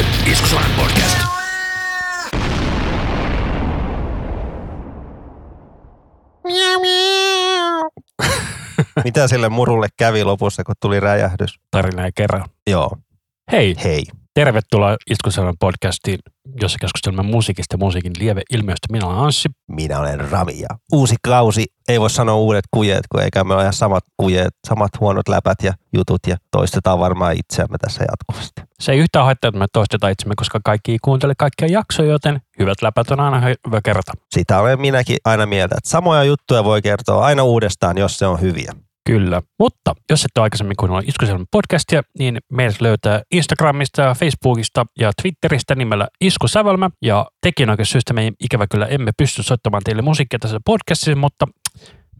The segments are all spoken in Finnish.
teille Iskusalan podcast. Mitä sille murulle kävi lopussa, kun tuli räjähdys? Tarina ei kerran. Joo, Hei, hei. Tervetuloa Iskusalan podcastiin, jossa keskustelemme musiikista ja musiikin lieve ilmiöstä. Minä olen Anssi. Minä olen Rami ja uusi kausi. Ei voi sanoa uudet kujeet, kun eikä me ole ihan samat kujeet, samat huonot läpät ja jutut ja toistetaan varmaan itseämme tässä jatkuvasti. Se ei yhtään haittaa, että me toistetaan itsemme, koska kaikki ei kuuntele kaikkia jaksoja, joten hyvät läpät on aina hyvä kerrota. Sitä olen minäkin aina mieltä, että samoja juttuja voi kertoa aina uudestaan, jos se on hyviä. Kyllä. Mutta jos et ole aikaisemmin kuunnellut Iskuselman podcastia, niin meidät löytää Instagramista Facebookista ja Twitteristä nimellä Iskusävelmä. Ja tekijänoikeussyystä me ikävä kyllä emme pysty soittamaan teille musiikkia tässä podcastissa, mutta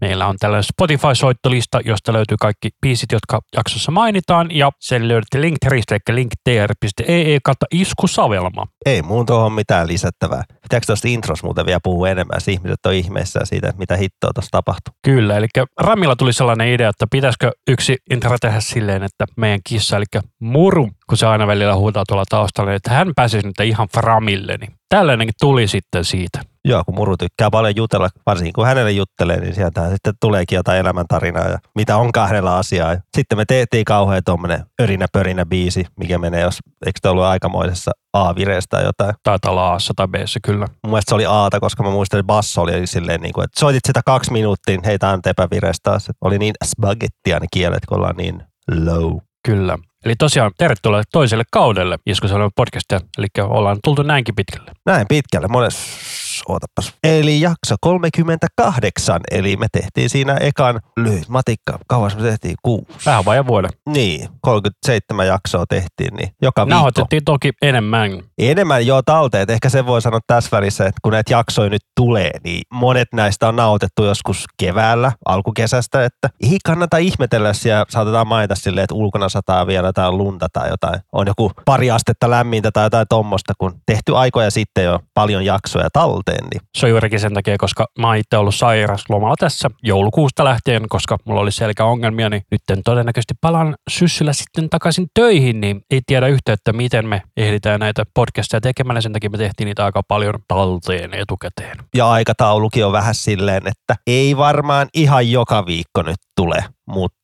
meillä on tällainen Spotify-soittolista, josta löytyy kaikki biisit, jotka jaksossa mainitaan. Ja sen löydätte linktristä, eli linktr.ee kautta iskusavelma. Ei muun tuohon mitään lisättävää. Pitääkö tuosta intros muuten vielä puhua enemmän, jos ihmiset on ihmeessä siitä, että mitä hittoa tuossa tapahtuu? Kyllä, eli Ramilla tuli sellainen idea, että pitäisikö yksi intro tehdä silleen, että meidän kissa, eli Muru, kun se aina välillä huutaa tuolla taustalla, että hän pääsisi nyt ihan Framille, niin tällainenkin tuli sitten siitä. Joo, kun Muru tykkää paljon jutella, varsinkin kun hänelle juttelee, niin sieltä sitten tuleekin jotain elämäntarinaa ja mitä on kahdella asiaa. Sitten me tehtiin kauhean tuommoinen örinä pörinä biisi, mikä menee, jos eikö tämä ollut aikamoisessa A-vireestä tai jotain. Taitaa olla A tai B kyllä. Mun mielestä se oli Aata, koska mä muistan, että basso oli silleen, niin kuin, että soitit sitä kaksi minuuttia, niin hei, tää on taas. Oli niin spagettia ne kielet, kun ollaan niin low. Kyllä. Eli tosiaan tervetuloa toiselle kaudelle Iskusalmen podcastia, eli ollaan tultu näinkin pitkälle. Näin pitkälle, mones, ootapas. Eli jakso 38, eli me tehtiin siinä ekan lyhyt matikka. Kauas me tehtiin? Kuusi. Vähän vajaa vuoden. Niin, 37 jaksoa tehtiin, niin joka viikko. Nauhoitettiin toki enemmän. Enemmän jo talteet. Ehkä se voi sanoa tässä välissä, että kun näitä jaksoja nyt tulee, niin monet näistä on nauhoitettu joskus keväällä, alkukesästä, että ei kannata ihmetellä siellä, saatetaan mainita silleen, että ulkona sataa vielä jotain lunta tai jotain. On joku pari astetta lämmintä tai jotain tommosta, kun tehty aikoja sitten jo paljon jaksoja talteen, niin Se on juurikin sen takia, koska mä oon itse ollut sairas lomalla tässä joulukuusta lähtien, koska mulla oli selkäongelmia, niin nyt todennäköisesti palaan syssyllä sitten takaisin töihin, niin ei tiedä yhtä, että miten me ehditään näitä podcasteja tekemään. Sen takia me tehtiin niitä aika paljon talteen etukäteen. ja aikataulukin on vähän silleen, että ei varmaan ihan joka viikko nyt tule, mutta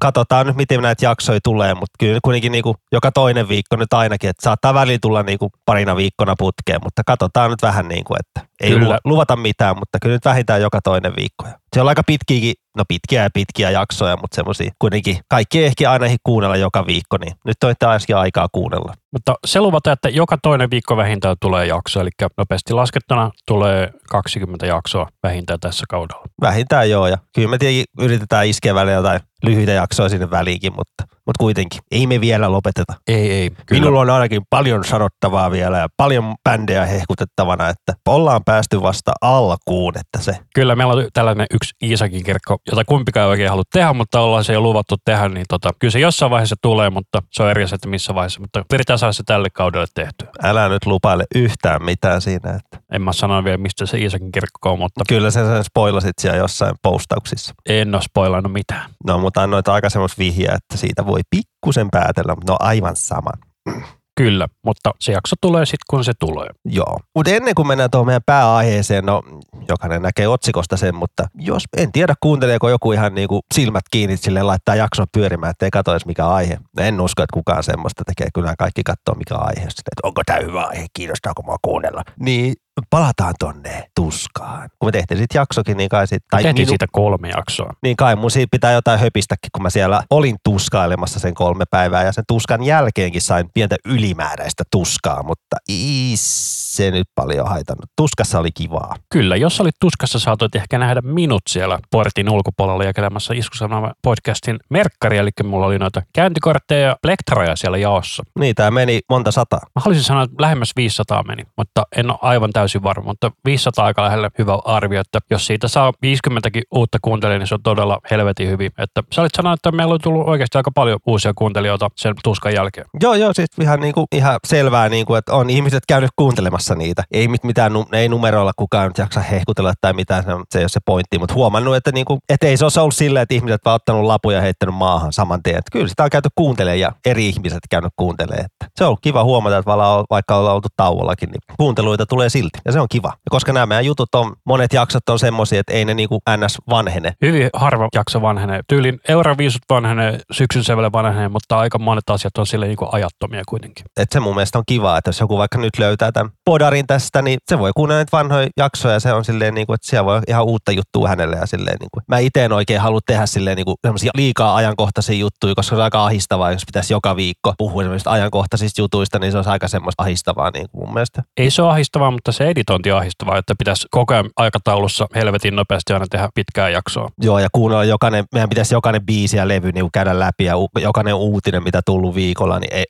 katsotaan nyt, miten näitä jaksoja tulee, mutta kyllä kuitenkin niin kuin joka toinen viikko nyt ainakin, että saattaa väliin tulla niin kuin parina viikkona putkeen, mutta katsotaan nyt vähän niin kuin, että ei Kyllä. lu- luvata mitään, mutta kyllä nyt vähintään joka toinen viikko. Se on aika pitkiäkin, no pitkiä ja pitkiä jaksoja, mutta semmoisia kuitenkin, kaikki ei ehkä aina kuunnella joka viikko, niin nyt on ainakin aikaa kuunnella. Mutta se luvataan, että joka toinen viikko vähintään tulee jakso, eli nopeasti laskettuna tulee 20 jaksoa vähintään tässä kaudella. Vähintään joo, ja kyllä me tietenkin yritetään iskeä välillä jotain lyhyitä jaksoja sinne väliinkin, mutta, mutta kuitenkin ei me vielä lopeteta. Ei, ei. Kyllä. Minulla on ainakin paljon sanottavaa vielä ja paljon bändejä hehkutettavana, että ollaan päästy vasta alkuun, että se Kyllä meillä on tällainen yksi Iisakin kirkko, jota kumpikaan ei oikein halua tehdä, mutta ollaan se jo luvattu tehdä, niin tota, kyllä se jossain vaiheessa tulee, mutta se on eri asia, että missä vaiheessa. Mutta pyritään saada se tälle kaudelle tehtyä. älä nyt lupaile yhtään mitään siinä. Että En mä sano vielä, mistä se Iisakin kirkko on, mutta kyllä sen, sen spoilasit siellä jossain postauksissa. en ole spoilannut mitään. No, mutta annoit aika semmoista vihjeä, että siitä voi pikkusen päätellä, mutta no aivan sama. Kyllä, mutta se jakso tulee sitten, kun se tulee. Joo. Mutta ennen kuin mennään tuohon meidän pääaiheeseen, no jokainen näkee otsikosta sen, mutta jos en tiedä kuunteleeko joku ihan niinku silmät kiinni sille laittaa jakson pyörimään, ettei katso edes mikä aihe. En usko, että kukaan semmoista tekee. Kyllä kaikki katsoo mikä aihe. Sitten, että onko tämä hyvä aihe, kiinnostaako mua kuunnella. Niin palataan tonne tuskaan. Kun me tehtiin sitten jaksokin, niin kai sit, Tai Tehtiin minu- siitä kolme jaksoa. niin kai mun siitä pitää jotain höpistäkin, kun mä siellä olin tuskailemassa sen kolme päivää ja sen tuskan jälkeenkin sain pientä ylimääräistä tuskaa, mutta ei se nyt paljon haitannut. Tuskassa oli kivaa. Kyllä, jos olit tuskassa, saatoit ehkä nähdä minut siellä portin ulkopuolella jakelemassa Iskusanama podcastin merkkari, eli mulla oli noita käyntikortteja ja plektraja siellä jaossa. Niin, tää meni monta sataa. Mä haluaisin sanoa, että lähemmäs 500 meni, mutta en ole aivan täysin täysin varma, mutta 500 aika lähellä hyvä arvio, että jos siitä saa 50 uutta kuuntelijaa, niin se on todella helvetin hyvin. Että sä olit sanonut, että meillä on tullut oikeasti aika paljon uusia kuuntelijoita sen tuskan jälkeen. Joo, joo, siis ihan, niin kuin, ihan selvää, niin kuin, että on ihmiset käynyt kuuntelemassa niitä. Ei mit- mitään, ei numeroilla kukaan jaksa hehkutella tai mitään, se, ei ole se pointti, mutta huomannut, että, niin kuin, että ei se ole ollut silleen, että ihmiset vaan ottanut lapuja ja heittänyt maahan saman tien. Että kyllä sitä on käyty kuuntelemaan ja eri ihmiset käynyt kuuntelemaan. Että se on ollut kiva huomata, että vaikka ollaan oltu tauollakin, niin kuunteluita tulee silti ja se on kiva. Ja koska nämä meidän jutut on, monet jaksot on semmoisia, että ei ne niin kuin ns vanhene. Hyvin harva jakso vanhenee. Tyylin Euroviisut vanhenee, syksyn sevelle vanhenee, mutta aika monet asiat on sille niin kuin ajattomia kuitenkin. Et se mun mielestä on kiva, että jos joku vaikka nyt löytää tämän podarin tästä, niin se voi kuunnella näitä vanhoja jaksoja ja se on silleen, niin kuin, että siellä voi ihan uutta juttua hänelle ja silleen, niin kuin. Mä itse en oikein halua tehdä silleen niin kuin, liikaa ajankohtaisia juttuja, koska se on aika ahistavaa, jos pitäisi joka viikko puhua ajankohtaisista jutuista, niin se on aika semmoista ahistavaa niin mun mielestä. Ei se ole ahistavaa, mutta se editointi on ahistavaa, että pitäisi koko ajan aikataulussa helvetin nopeasti aina tehdä pitkää jaksoa. Joo, ja kuunnella jokainen, meidän pitäisi jokainen biisi ja levy niin käydä läpi ja jokainen uutinen, mitä tullut viikolla, niin ei,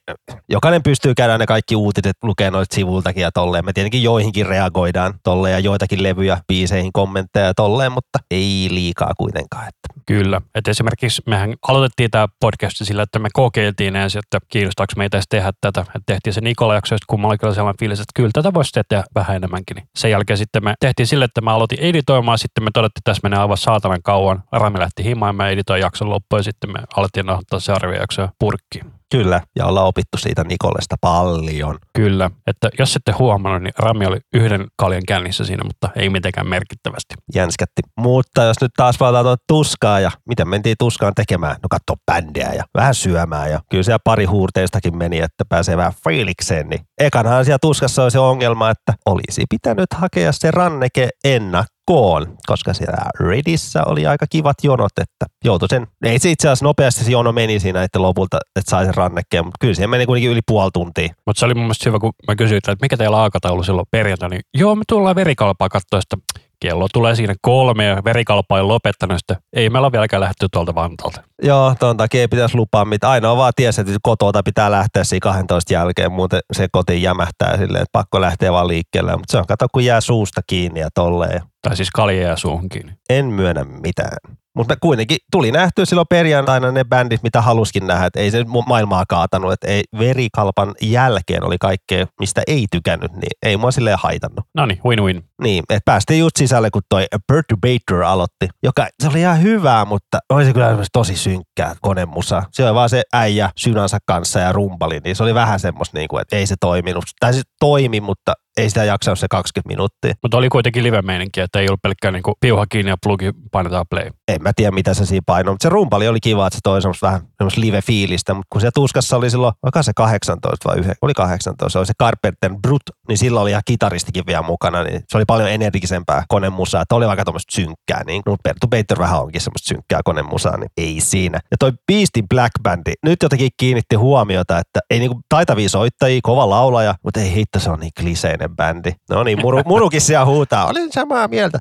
jokainen pystyy käydä ne kaikki uutiset, lukee noita sivultakin ja tolleen. Me tietenkin joihinkin reagoidaan tolleen ja joitakin levyjä, biiseihin, kommentteja ja tolleen, mutta ei liikaa kuitenkaan. Että. Kyllä. Et esimerkiksi mehän aloitettiin tämä podcast sillä, että me kokeiltiin ensin, että kiinnostaako meitä edes tehdä tätä. Et tehtiin se Nikola jakso, kummallakin kyllä sellainen fiilis, että kyllä tätä voisi tehdä vähän enemmänkin. Niin sen jälkeen sitten me tehtiin sille, että mä aloitin editoimaan, sitten me todettiin, että tässä menee aivan saatanan kauan. Rami lähti himaan, mä editoin jakson loppuun ja sitten me alettiin nauhoittaa se arviojakso purkkiin. Kyllä, ja ollaan opittu siitä Nikolesta paljon. Kyllä, että jos ette huomannut, niin Rami oli yhden kaljan kännissä siinä, mutta ei mitenkään merkittävästi. Jänskätti. Mutta jos nyt taas valitaan tuota tuskaa ja miten mentiin tuskaan tekemään? No katso bändiä ja vähän syömään ja kyllä siellä pari huurteistakin meni, että pääsee vähän fiilikseen. Niin ekanhan siellä tuskassa oli se ongelma, että olisi pitänyt hakea se ranneke ennakkoon koon, koska siellä Redissä oli aika kivat jonot, että joutui sen, ei se itse asiassa nopeasti se jono meni siinä, että lopulta, että sai sen rannekkeen, mutta kyllä siihen meni kuitenkin yli puoli tuntia. Mutta se oli mun mielestä hyvä, kun mä kysyin, että mikä teillä aikataulu silloin perjantaina, niin joo, me tullaan verikalpaa katsoa sitä kello tulee siinä kolme ja verikalpa on lopettanut, ei meillä ole vieläkään lähdetty tuolta Vantalta. Joo, tuon takia ei pitäisi lupaa mitä. Ainoa vaan tiesi, että kotota pitää lähteä siinä 12 jälkeen, muuten se koti jämähtää silleen, että pakko lähteä vaan liikkeelle. Mutta se on, kato kun jää suusta kiinni ja tolleen. Tai siis kalja ja suuhun kiinni. En myönnä mitään. Mutta kuitenkin tuli nähtyä silloin perjantaina ne bändit, mitä haluskin nähdä, että ei se maailmaa kaatanut, että ei verikalpan jälkeen oli kaikkea, mistä ei tykännyt, niin ei mua silleen haitannut. No niin, win-win. Niin, että päästiin just sisälle, kun toi Perturbator aloitti, joka se oli ihan hyvää, mutta oli se kyllä tosi synkkää konemusa. Se oli vaan se äijä synänsä kanssa ja rumpali, niin se oli vähän semmoista, niin kuin, että ei se toiminut. Tai se toimi, mutta ei sitä jaksanut se 20 minuuttia. Mutta oli kuitenkin live että ei ollut pelkkää niinku piuha kiinni ja plugi painetaan play. En mä tiedä, mitä se siinä painoi, mutta se rumpali oli kiva, että se toi semmoista vähän semmoista live-fiilistä, mutta kun se tuskassa oli silloin, vaikka se 18 vai 9, oli 18, se oli se Carpenter Brut, niin silloin oli ihan kitaristikin vielä mukana, niin se oli paljon energisempää konemusaa, että oli vaikka tuommoista synkkää, niin no, Pertu Bater vähän onkin semmoista synkkää konemusaa, niin ei siinä. Ja toi Beastin Black Bandi, nyt jotenkin kiinnitti huomiota, että ei niinku taitavia soittajia, kova laulaja, mutta ei hitto, se on niin kliseinen bändi. No niin, muru, murukin siellä huutaa, olin samaa mieltä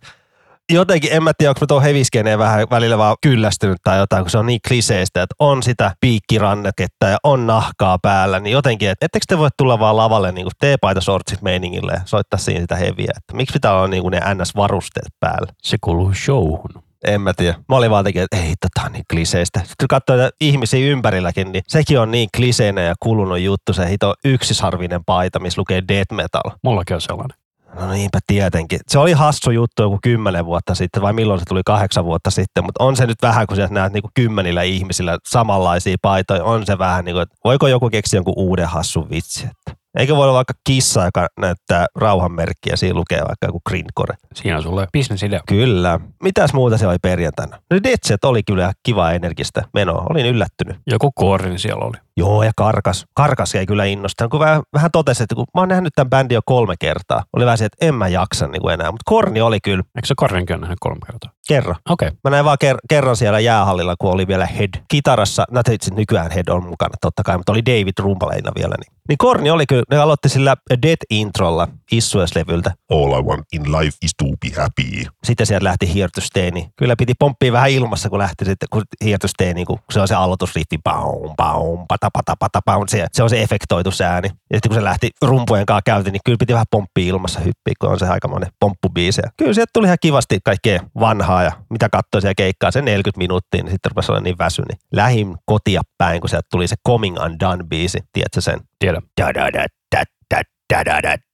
jotenkin, en mä tiedä, onko mä tuon heviskeneen vähän välillä vaan kyllästynyt tai jotain, kun se on niin kliseistä, että on sitä piikkiranneketta ja on nahkaa päällä, niin jotenkin, että ettekö te voi tulla vaan lavalle niin teepaita sortsit meiningille ja soittaa siinä sitä heviä, että miksi pitää olla niin kuin ne NS-varusteet päällä? Se kuuluu showhun. En mä tiedä. Mä olin vaan tekemään, että ei, tota on niin kliseistä. Sitten katsoo ihmisiä ympärilläkin, niin sekin on niin kliseinen ja kulunut juttu. Se hito yksisarvinen paita, missä lukee death metal. Mullakin on sellainen. No niinpä tietenkin. Se oli hassu juttu joku kymmenen vuotta sitten, vai milloin se tuli kahdeksan vuotta sitten, mutta on se nyt vähän, kun sä näet niinku kymmenillä ihmisillä samanlaisia paitoja, on se vähän niin kuin, että voiko joku keksiä jonkun uuden hassun vitsi, että Eikö voi olla vaikka kissa, joka näyttää rauhanmerkkiä, siinä lukee vaikka joku grindcore. Siinä on sulle bisnesidea. Kyllä. Mitäs muuta se oli perjantaina? No Detset oli kyllä kiva energistä menoa. Olin yllättynyt. Joku koorin siellä oli. Joo, ja Karkas. Karkas ei kyllä innosta. Kun vähän, vähän totesi, että kun mä oon nähnyt tämän bändin jo kolme kertaa, oli vähän se, että en mä jaksa niin kuin enää. Mutta Korni oli kyllä. Eikö se Korninkin ole nähnyt kolme kertaa? Kerran. Okei. Okay. Mä näin vaan ker- kerran siellä jäähallilla, kun oli vielä Head. Kitarassa, no itse nykyään Head on mukana totta kai, mutta oli David rumpaleina vielä. Niin, niin Korni oli kyllä, ne aloitti sillä Dead Introlla Issues-levyltä. All I want in life is to be happy. Sitten sieltä lähti Here to Stay, niin kyllä piti pomppia vähän ilmassa, kun lähti sitten, kun Here to Stay, niin kun se on se aloitusriffi, baum, baum, pata, tapa, tapa, tapa on se, se on se efektoitu se ääni. Ja sitten kun se lähti rumpujen kanssa käyntiin, niin kyllä piti vähän pomppi ilmassa hyppiä, kun on se aika monen pomppubiisi. Ja kyllä sieltä tuli ihan kivasti kaikkea vanhaa ja mitä katsoi siellä keikkaa, sen 40 minuuttia, niin sitten rupesi olla niin väsy, niin lähin kotia päin, kun sieltä tuli se Coming Undone biisi, tiedätkö sen? Tiedän. Da-da-da, da-da-da, da-da-da.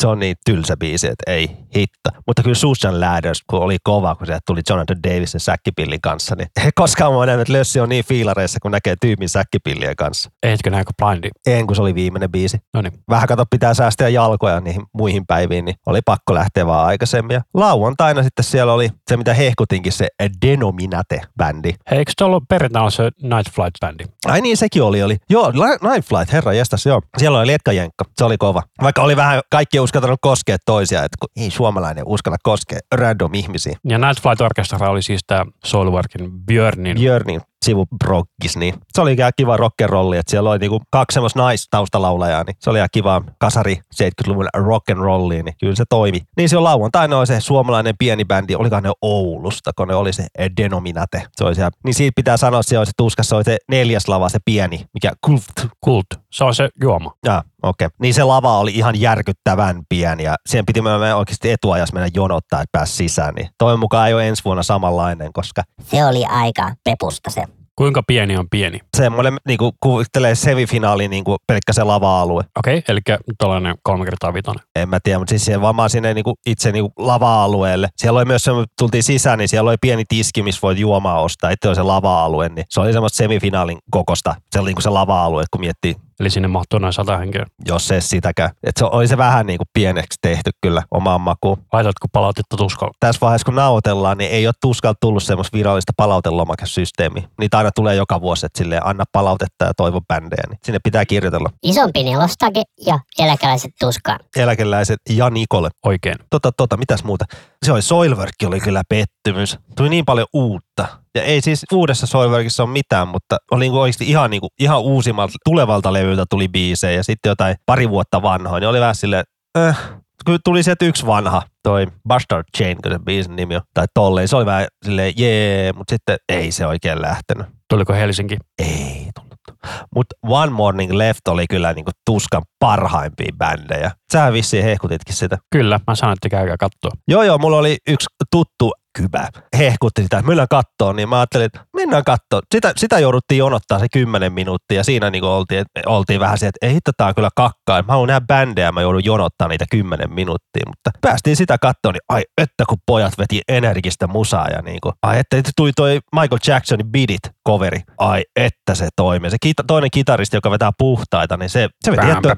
Se on niin tylsä biisi, että ei hitto. Mutta kyllä Susan Ladders, kun oli kova, kun sieltä tuli Jonathan Davis ja säkkipillin kanssa, niin ei koskaan mä nähnyt, että Lössi on niin fiilareissa, kun näkee tyypin säkkipillien kanssa. Ehitkö näkö blindi? En, kun se oli viimeinen biisi. No niin. Vähän kato, pitää säästää jalkoja niihin muihin päiviin, niin oli pakko lähteä vaan aikaisemmin. Ja lauantaina sitten siellä oli se, mitä hehkutinkin, se Denominate-bändi. Hei, eikö tuolla ollut perjantaina se Night Flight-bändi? Ai niin, sekin oli, oli. Joo, Night Flight, herra jestas, joo. Siellä oli Letka Jenkka, se oli kova. Vaikka oli vähän, kaikki uskaltanut koskea toisia, että kun ei suomalainen uskalla koskea random ihmisiä. Ja Night Flight Orchestra oli siis tämä Soulworkin Björnin. Björnin sivubroggis, niin se oli ihan kiva rock'n'rolli, että siellä oli niinku kaksi semmoista naistaustalaulajaa, niin se oli ihan kiva kasari 70-luvun rock'n'rolliin, niin kyllä se toimi. Niin se on lauantaina oli se suomalainen pieni bändi, olikohan ne Oulusta, kun ne oli se Denominate. Se oli siellä, niin siitä pitää sanoa, että se oli se tuskassa, oli se neljäs lava, se pieni, mikä kult. Kult. Se on se juoma. Ja, okei. Okay. Niin se lava oli ihan järkyttävän pieni ja siihen piti mennä oikeasti etuajassa mennä jonottaa, että pääsi sisään. Niin toivon mukaan ei ole ensi vuonna samanlainen, koska Se oli aika pepusta se. Kuinka pieni on pieni? semmoinen niin kuin kuvittelee semifinaali niin kuin pelkkä se lava-alue. Okei, okay, eli tuollainen kolme kertaa vitonen. En mä tiedä, mutta siis siihen vaan sinne niin kuin itse niin kuin lava-alueelle. Siellä oli myös semmoinen, tultiin sisään, niin siellä oli pieni tiski, missä voit juomaa ostaa. Itse oli se lava-alue, niin se oli semmoista semifinaalin kokosta. Se oli niin kuin se lava-alue, kun miettii, Eli sinne mahtuu noin sata henkeä. jos se sitäkään. Että se oli se vähän niin kuin pieneksi tehty kyllä omaan makuun. Laitatko palautetta tuskalla? Tässä vaiheessa, kun nauhoitellaan, niin ei ole tuskalta tullut semmoista virallista palautelomakesysteemiä. Niitä aina tulee joka vuosi, että silleen anna palautetta ja toivo bändejä. Niin sinne pitää kirjoitella Isompi nelostake ja eläkeläiset tuskaan. eläkeläiset ja Nikole. Oikein. Tota, tota, mitäs muuta? Se oli Soilwork oli kyllä pettymys. Tuli niin paljon uutta. Ja ei siis uudessa Soilworkissa ole mitään, mutta oli niinku oikeasti ihan, niinku, ihan uusimmalta tulevalta levyltä tuli biisejä ja sitten jotain pari vuotta vanhoja. Niin oli vähän silleen, äh, kyllä tuli sieltä yksi vanha, toi Bastard Chain, kun se biisin nimi on, tai tolleen. Se oli vähän silleen, jee, mutta sitten ei se oikein lähtenyt. Tuliko Helsinki? Ei tullut. Mutta One Morning Left oli kyllä niinku tuskan parhaimpia bändejä. Sähän vissiin hehkutitkin sitä. Kyllä, mä sanoin, että käykää katsoa. Joo, joo, mulla oli yksi tuttu kybä. Hehkutti sitä, mennään kattoon, niin mä ajattelin, että mennään kattoon. Sitä, sitä jouduttiin jonottaa se kymmenen minuuttia ja siinä niin oltiin, oltiin vähän se, että ei hitto, on kyllä kakkaa. Mä haluan nähdä bändejä, mä joudun jonottaa niitä kymmenen minuuttia, mutta päästiin sitä kattoon, niin ai että kun pojat veti energistä musaa ja niin kuin, ai että tuli toi Michael Jacksonin Beat It coveri. Ai että se toimi. Se kita, toinen kitaristi, joka vetää puhtaita, niin se, se veti jättö.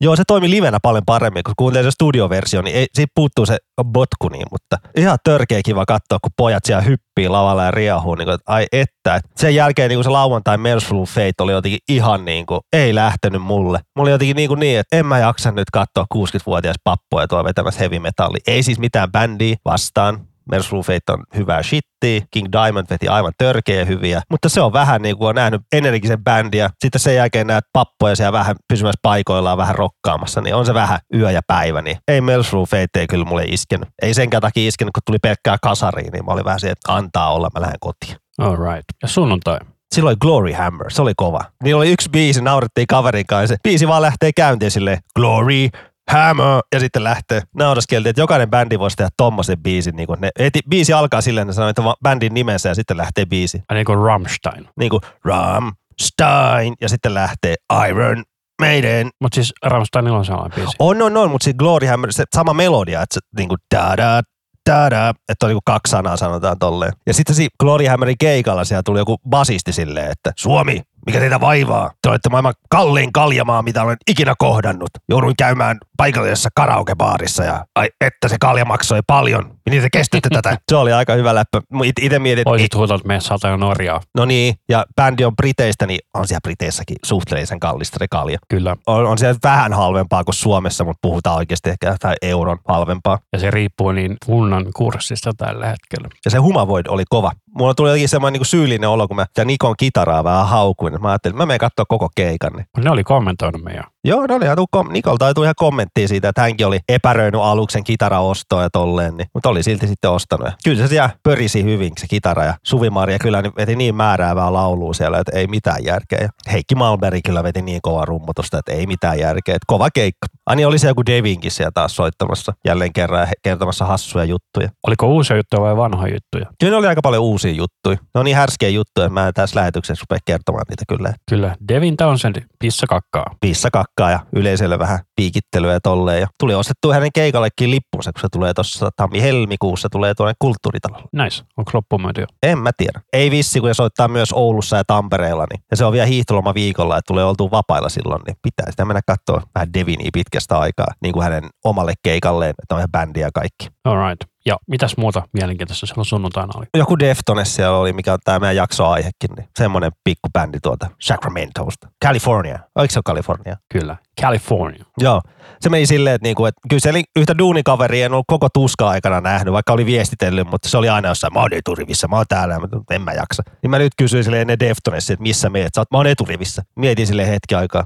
Joo, se toimi livenä paljon paremmin, kun kuuntelee se studioversio, niin ei, siitä puuttuu se botku niin, mutta ihan törkeä kiva katsoa, kun pojat siellä hyppii lavalla ja riahuu, niin kuin, että ai että. Et sen jälkeen niin kuin se lauantai Merciful Fate oli jotenkin ihan niin kuin, ei lähtenyt mulle. Mulla oli jotenkin niin, kuin niin että en mä jaksa nyt katsoa 60-vuotias pappoja tuolla vetämässä heavy metalli. Ei siis mitään bändiä vastaan, Merciful Fate on hyvää shittiä, King Diamond veti aivan törkeä hyviä, mutta se on vähän niin kuin on nähnyt energisen bändiä, sitten sen jälkeen näet pappoja siellä vähän pysymässä paikoillaan vähän rokkaamassa, niin on se vähän yö ja päivä, niin ei Merciful Fate ei kyllä mulle iskenyt. Ei senkään takia iskenyt, kun tuli pelkkää kasariin, niin mä olin vähän se, että antaa olla, mä lähden kotiin. All right. Ja sunnuntai. Silloin Glory Hammer, se oli kova. Niillä oli yksi biisi, naurettiin kaverin kanssa. Biisi vaan lähtee käyntiin silleen, Glory Hammer, ja sitten lähtee. Nauraskeltiin, että jokainen bändi voisi tehdä tommosen biisin. Niin ne, eti, biisi alkaa silleen, että ne sanoo, että bändin nimensä ja sitten lähtee biisi. Niin kuin Rammstein. Niin kuin Rammstein, ja sitten lähtee Iron Maiden. Mutta siis Rammsteinilla on sellainen biisi. On, on, on, mutta se Glory Hammer, se sama melodia, että se niin kuin da da da että on niin kuin kaksi sanaa sanotaan tolleen. Ja sitten siinä Glory Hammerin keikalla siellä tuli joku basisti silleen, että Suomi, mikä teitä vaivaa? Te olette maailman kalliin kaljamaa, mitä olen ikinä kohdannut. Jouduin käymään paikallisessa karaokebaarissa ja ai, että se kalja maksoi paljon. Miten te kestätte tätä? Se oli aika hyvä läppä. Itse mietin, että Oisit huutanut meidän saata Norjaa. No niin, ja bändi on Briteistä, niin on siellä Briteissäkin suhteellisen kallista se kalja. Kyllä. On, on siellä vähän halvempaa kuin Suomessa, mutta puhutaan oikeasti ehkä jotain euron halvempaa. Ja se riippuu niin kunnan kurssista tällä hetkellä. Ja se Humavoid oli kova. Mulla tuli jotenkin semmoinen niin syyllinen olo, kun mä Nikon kitaraa vähän haukuin. Mä ajattelin, että mä menen katsoa koko keikan. Niin. Ne oli kommentoinut meidän Joo, no oli ihan kom- Nikolta tuli ihan kommenttia siitä, että hänkin oli epäröinyt aluksen kitaraostoa ja tolleen, niin, mutta oli silti sitten ostanut. Ja kyllä se siellä pörisi hyvin se kitara ja Suvi-Maria kyllä niin veti niin määräävää laulua siellä, että ei mitään järkeä. Ja Heikki Malmberg kyllä veti niin kova rummutusta, että ei mitään järkeä. Että kova keikka. Ani oli se joku Devinkin siellä taas soittamassa jälleen kerran kertomassa hassuja juttuja. Oliko uusia juttuja vai vanhoja juttuja? Kyllä ne oli aika paljon uusia juttuja. Ne on niin härskiä juttuja, että mä en tässä lähetyksessä rupea kertomaan niitä kyllä. Kyllä. Devin Townsend, pissa kakkaa. Kakkaa ja yleisölle vähän piikittelyä ja tolleen. Ja tuli ostettu hänen keikallekin lippunsa, kun se tulee tuossa tammi-helmikuussa, tulee tuonne kulttuuritalolle. Nice. Onko loppuun jo? En mä tiedä. Ei vissi, kun se soittaa myös Oulussa ja Tampereella, niin, ja se on vielä hiihtoloma viikolla, että tulee oltua vapailla silloin, niin pitää sitä mennä katsoa vähän Devinia pitkästä aikaa, niin kuin hänen omalle keikalleen, että on ihan bändi ja kaikki. Alright. Ja mitäs muuta mielenkiintoista silloin sunnuntaina oli? Joku Deftones siellä oli, mikä on tämä meidän jaksoaihekin, niin semmoinen pikku bändi tuolta Sacramentosta. California. Oliko se ole California? Kyllä. California. Joo. Se meni silleen, että, niinku, että kyllä se oli yhtä duunikaveria, en ollut koko tuska aikana nähnyt, vaikka oli viestitellyt, mutta se oli aina jossain, mä oon eturivissä, mä oon täällä, mä, en mä jaksa. Niin mä nyt kysyin silleen ennen Deftonesia, että missä meet, sä oot, mä oon eturivissä. Mietin sille hetki aikaa.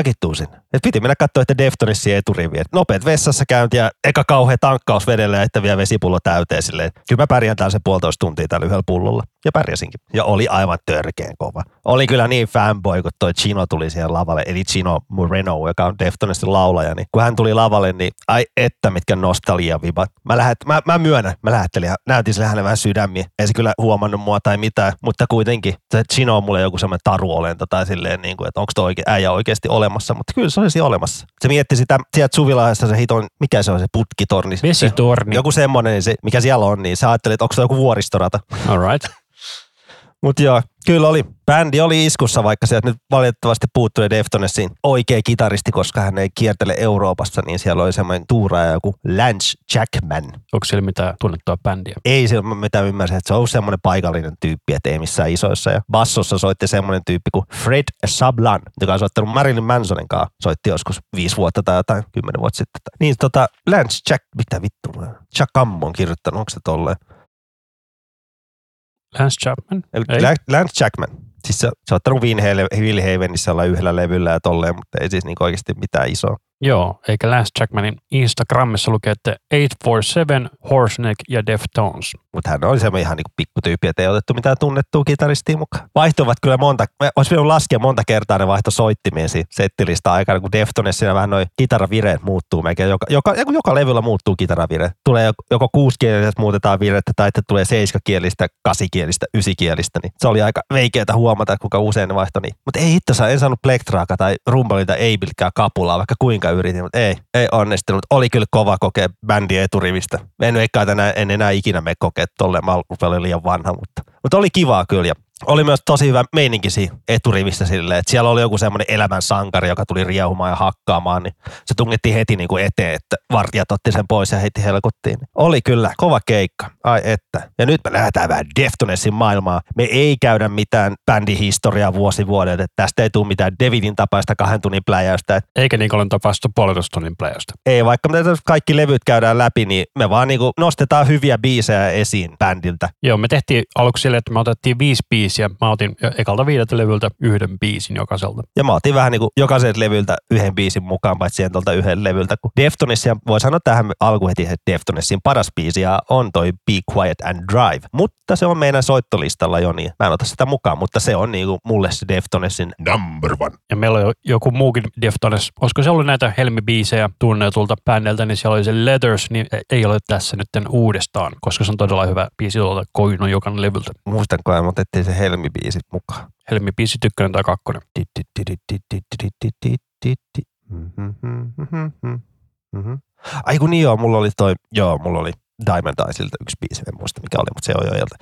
Mäkin tuun sinne. Et piti mennä katsoa, että Deftonessin eturivi. Et nopeat vessassa käynti ja eka kauhea tankkaus vedellä että vielä vesipullo täyteen silleen. Kyllä mä pärjään täällä se puolitoista tuntia tällä yhdellä pullolla. Ja pärjäsinkin. Ja oli aivan törkeen kova. Oli kyllä niin fanboy, kun toi Chino tuli siihen lavalle. Eli Chino Moreno, joka on Deftonesin laulaja. Niin kun hän tuli lavalle, niin ai että mitkä nostalgia vibat. Mä, lähet, mä, mä myönnän, mä lähettelin ja näytin sille hänelle vähän sydämiä. Ei se kyllä huomannut mua tai mitään, mutta kuitenkin se Chino on mulle joku semmoinen taruolento tai silleen, niin kuin, että onko toi oike, äijä oikeasti olemassa, mutta kyllä se olisi olemassa. Se mietti sitä, sieltä Suvilahdesta se hiton, mikä se on se putkitorni. Se- Vesitorni. Joku semmoinen, niin se, mikä siellä on, niin sä ajattelit, että onko se joku vuoristorata. Alright. Mutta joo, kyllä oli. Bändi oli iskussa, vaikka sieltä nyt valitettavasti puuttui Deftonesin oikea kitaristi, koska hän ei kiertele Euroopassa, niin siellä oli semmoinen tuuraaja joku Lance Jackman. Onko siellä mitään tunnettua bändiä? Ei se, mitä ymmärsin, että se on semmoinen paikallinen tyyppi, että ei missään isoissa. Ja bassossa soitti semmoinen tyyppi kuin Fred Sablan, joka on soittanut Marilyn Mansonin kanssa. Soitti joskus viisi vuotta tai jotain, kymmenen vuotta sitten. Niin tota, Lance Jack, mitä vittu, Jackam on kirjoittanut, onko se tolleen? Lance Chapman? Eli Ei. Lance Jackman. Siis se, se on ottanut Will Havenissä olla yhdellä levyllä ja tolleen, mutta ei siis niinku oikeasti mitään isoa. Joo, eikä Lance Jackmanin Instagramissa lukee, että 847, Horseneck ja Deftones. Mutta hän oli semmoinen ihan niinku pikkutyyppi, että ei otettu mitään tunnettua kitaristia mukaan. Vaihtuivat kyllä monta, mä olisi voinut laskea monta kertaa ne vaihto soittimien settilista aikana, kun Deftones siinä vähän noin kitaravireet muuttuu melkein. Joka, joka, joka, joka levyllä muuttuu kitaravireet. Tulee joko- kuusikielisestä muutetaan virettä tai että tulee seiskakielistä, kasikielistä, ysikielistä. Niin se oli aika veikeätä huomata, kuinka usein ne vaihtoi niin. Mutta ei hitto en saanut plektraaka tai rumbalilta ei pilkkää kapulaa, vaikka kuinka yritin, mutta ei, ei onnistunut. Oli kyllä kova kokea bändi eturivistä. En eikä enää, en enää ikinä me kokea tolleen, mä liian vanha, mutta, mutta oli kivaa kyllä. Oli myös tosi hyvä meininki siinä eturivissä silleen, että siellä oli joku semmoinen elämän sankari, joka tuli riehumaan ja hakkaamaan, niin se tungettiin heti niin kuin eteen, että vartijat otti sen pois ja heitti helkuttiin. Oli kyllä kova keikka, ai että. Ja nyt me lähdetään vähän Deftonesin maailmaa. Me ei käydä mitään bändihistoriaa vuosi vuodelta, että tästä ei tule mitään Davidin tapaista kahden tunnin pläjäystä, että Eikä Nikolin tapausta puolitoista tunnin playasta. ei, vaikka me kaikki levyt käydään läpi, niin me vaan niinku nostetaan hyviä biisejä esiin bändiltä. Joo, me tehtiin aluksi silleen, että me otettiin viisi biisiä. Mä otin ekalta viideltä levyltä yhden biisin jokaiselta. Ja mä otin vähän niinku jokaiselta levyltä yhden biisin mukaan, paitsi siihen tuolta yhden levyltä. Kun Deftonesia, voi sanoa tähän alku heti, että Deftonesin paras biisi ja on toi Be Quiet and Drive. Mutta se on meidän soittolistalla jo niin. Mä en ota sitä mukaan, mutta se on niinku mulle se Deftonesin Number one. Ja meillä on jo joku muukin Deftones. Olisiko se ollut näitä helmibiisejä tunnetulta bändiltä, niin siellä oli se Letters, niin ei ole tässä nyt uudestaan, koska se on todella hyvä biisi tuolta Koino Jokan levyltä. muistanko, me otettiin se Helmi-biisit mukaan. Helmibiisi ykkönen tai kakkonen. Ai kun niin joo, mulla oli toi, joo, mulla oli Diamond Eyesilta yksi biisi, en muista mikä oli, mutta se on jo jolta.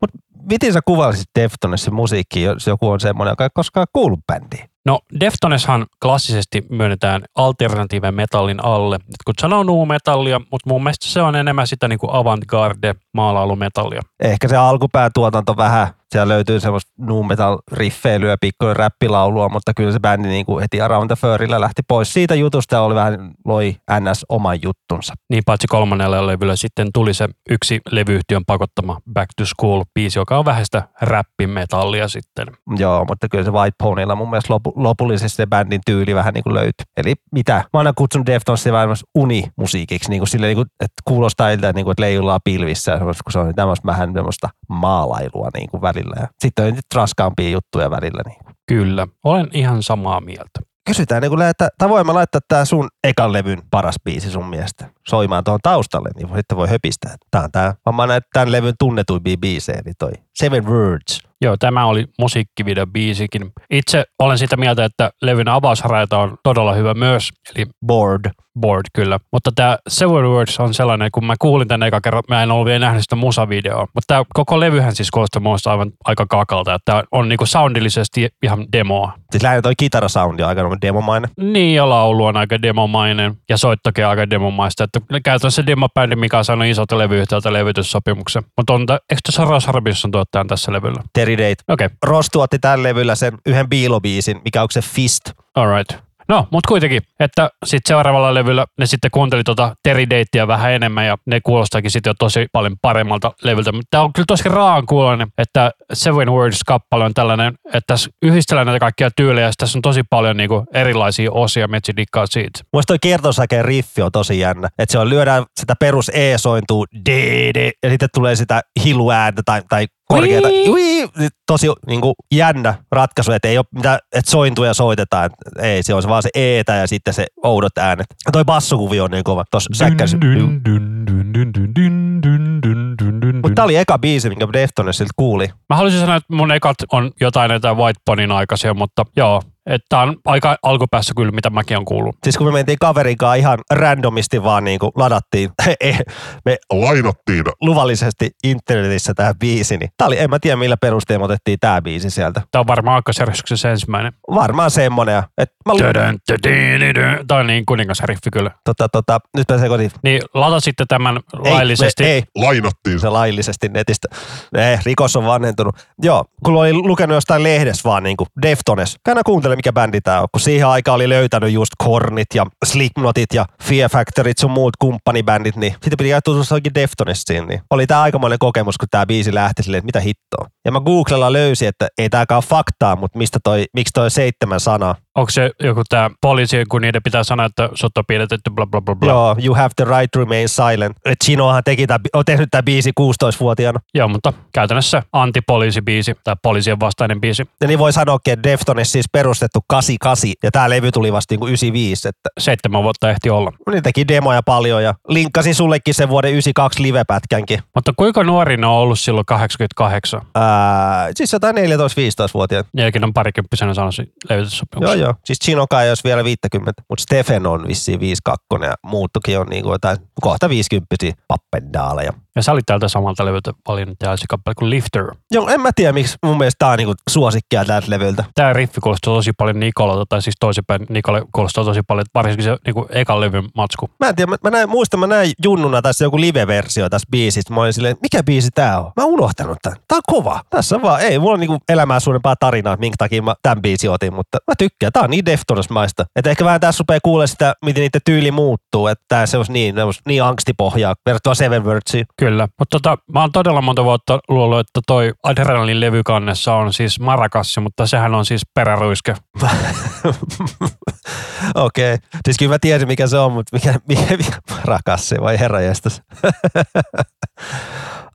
Mutta miten sä kuvailisit Deftonesin musiikkia, jos joku on semmoinen, joka ei koskaan kuullut bändiin? No Deftoneshan klassisesti myönnetään alternative metallin alle. Et kun sanoo nu metallia, mutta mun mielestä se on enemmän sitä niin kuin avantgarde maalailumetallia. Ehkä se alkupäätuotanto vähän Siellä löytyy semmoista nu metal riffeilyä, pikkuinen räppilaulua, mutta kyllä se bändi niin kuin heti Around the Furilla lähti pois siitä jutusta ja oli vähän loi NS oman juttunsa. Niin paitsi kolmannella levyllä sitten tuli se yksi levyyhtiön pakottama Back to School biisi, joka on vähän sitä räppimetallia sitten. Joo, mutta kyllä se White Ponylla mun mielestä lopu, lopullisesti se bändin tyyli vähän niin kuin löytyi. Eli mitä? Mä aina kutsun Deftonsia vähän unimusiikiksi, niin kuin sille, niin kuin, että kuulostaa iltä, niin kuin, että leijullaan pilvissä, kun se on tämmöistä vähän semmoista maalailua niin kuin välillä. Ja sitten on raskaampia juttuja välillä. Niin kuin. Kyllä, olen ihan samaa mieltä. Kysytään, niin kun lähettää, tai voimme laittaa tämä sun ekan levyn paras biisi sun mielestä soimaan tuohon taustalle, niin sitten voi höpistää. Tämä on tämä, mä näen tämän levyn tunnetuimpia biisejä, eli toi Seven Words. Joo, tämä oli musiikkivideobiisikin. Itse olen sitä mieltä, että levyn avausraita on todella hyvä myös, eli Bored. Board kyllä. Mutta tämä Seven Words on sellainen, kun mä kuulin tänne eka kerran, mä en ollut vielä nähnyt sitä musavideoa. Mutta tämä koko levyhän siis kuulostaa muista aivan aika kakalta. Tämä on niinku soundillisesti ihan demoa. Siis lähinnä toi kitarasoundi on aika demomainen. Niin, ja laulu on aika demomainen ja soittokin aika demomaista. Että käytännössä demobändi, mikä on saanut isot levyyhtiöltä levytyssopimuksen. Mutta on, eikö tässä Ross Harbison tuottajan tässä levyllä? Terry Date. Okei, okay. Ross tuotti tällä levyllä sen yhden biilobiisin, mikä on se Fist. alright. No, mutta kuitenkin, että sitten seuraavalla levyllä ne sitten kuunteli tota Terry Datea vähän enemmän ja ne kuulostakin sitten jo tosi paljon paremmalta levyltä. Mutta tämä on kyllä tosi raan kuulonen, että Seven Words-kappale on tällainen, että tässä yhdistellään näitä kaikkia tyylejä ja tässä on tosi paljon niinku erilaisia osia, metsi dikkaa siitä. Muista toi kiertosäkeen riffi on tosi jännä. Että se on, lyödään sitä perus E-sointuu, d, ja sitten tulee sitä hiluääntä tai, tai korkeata. Ui, tosi niin kuin, jännä ratkaisu, että ei ole mitään, että sointuja soitetaan. Et ei, se on se vaan se eetä ja sitten se oudot äänet. Ja toi bassokuvio on niin kova. Tuossa säkkäsi. Mutta tää oli eka biisi, minkä Deftones siltä kuuli. Mä haluaisin sanoa, että mun ekat on jotain näitä White Ponin aikaisia, mutta joo, että on aika alkupäässä kyllä, mitä mäkin on kuullut. Siis kun me mentiin kaverin kanssa ihan randomisti vaan niin kuin ladattiin, me Lainattiin. luvallisesti internetissä tähän biisi, niin tää oli, en mä tiedä millä perusteella otettiin tää biisi sieltä. Tämä on varmaan aikasjärjestyksessä ensimmäinen. Varmaan semmonen, että mä lu- Tämä on niin kuningasriffi kyllä. tota, tota, nyt pääsee kotiin. Niin lata sitten tämän Ei, laillisesti. me, ei, Lainattiin. se laillisesti netistä. Ei, rikos on vanhentunut. Joo, kun oli lukenut jostain lehdessä vaan niin kuin Deftones. Käydä kuuntele, mikä bändi tää on. Kun siihen aikaan oli löytänyt just Kornit ja Slipknotit ja Fear Factorit sun muut kumppanibändit, niin sitten piti käydä tutustuakin Deftonesiin. Niin oli tää aikamoinen kokemus, kun tää biisi lähti silleen, että mitä hittoa. Ja mä Googlella löysin, että ei tääkään ole faktaa, mutta mistä toi, miksi toi seitsemän sanaa. Onko se joku tämä poliisi, kun niiden pitää sanoa, että sut on pidätetty, bla bla bla bla. Joo, you have the right to remain silent. Et Chinohan teki tää, on tehnyt tää biisi 16-vuotiaana. Joo, mutta käytännössä antipoliisibiisi tai poliisien vastainen biisi. Ja niin voi sanoakin, että Deftones siis perustettu 88 ja tämä levy tuli vasta niin 95, että Seitsemän vuotta ehti olla. ne teki demoja paljon ja linkkasin sullekin sen vuoden 92 livepätkänkin. Mutta kuinka nuori ne on ollut silloin 88? Ää, siis jotain 14-15-vuotiaat. Nekin on parikymppisenä saanut se levytyssopimuksen. Joo, joo. Siis Chinoka ei olisi vielä 50, mutta Stephen on vissiin 52 ja muuttukin on niin kuin jotain kohta 50 pappendaaleja. Ja sä olit täältä samalta levyltä valinnut tällaisen kappale kuin Lifter. Joo, en mä tiedä, miksi mun mielestä tää on niinku suosikkia tältä levyltä. Tämä riffi kuulostaa tosi paljon Nikolalta, tai siis toisinpäin Nikolle kuulostaa tosi paljon, varsinkin se niin ekan levyn matsku. Mä en tiedä, mä, mä näin, muistan, mä näin junnuna tässä joku live-versio tässä biisistä. Mä olin silleen, mikä biisi tää on? Mä oon unohtanut tän. Tää on kova. Tässä on vaan, ei, mulla on niinku elämää suurempaa tarinaa, minkä takia mä tämän biisi otin, mutta mä tykkään. Tää on niin Deftones-maista. Että ehkä vähän tässä rupeaa kuulee sitä, miten niiden tyyli muuttuu. Että tää se olisi niin, niin angstipohjaa verrattuna Seven Wordsiin. Kyllä, mutta tota, mä oon todella monta vuotta luullut, että toi Adrenalin levykannessa on siis marakassi, mutta sehän on siis peräruiske. Okei. Okay. Siis kyllä mä tiesin, mikä se on, mutta mikä, mikä, mikä rakas se vai herra jästäs.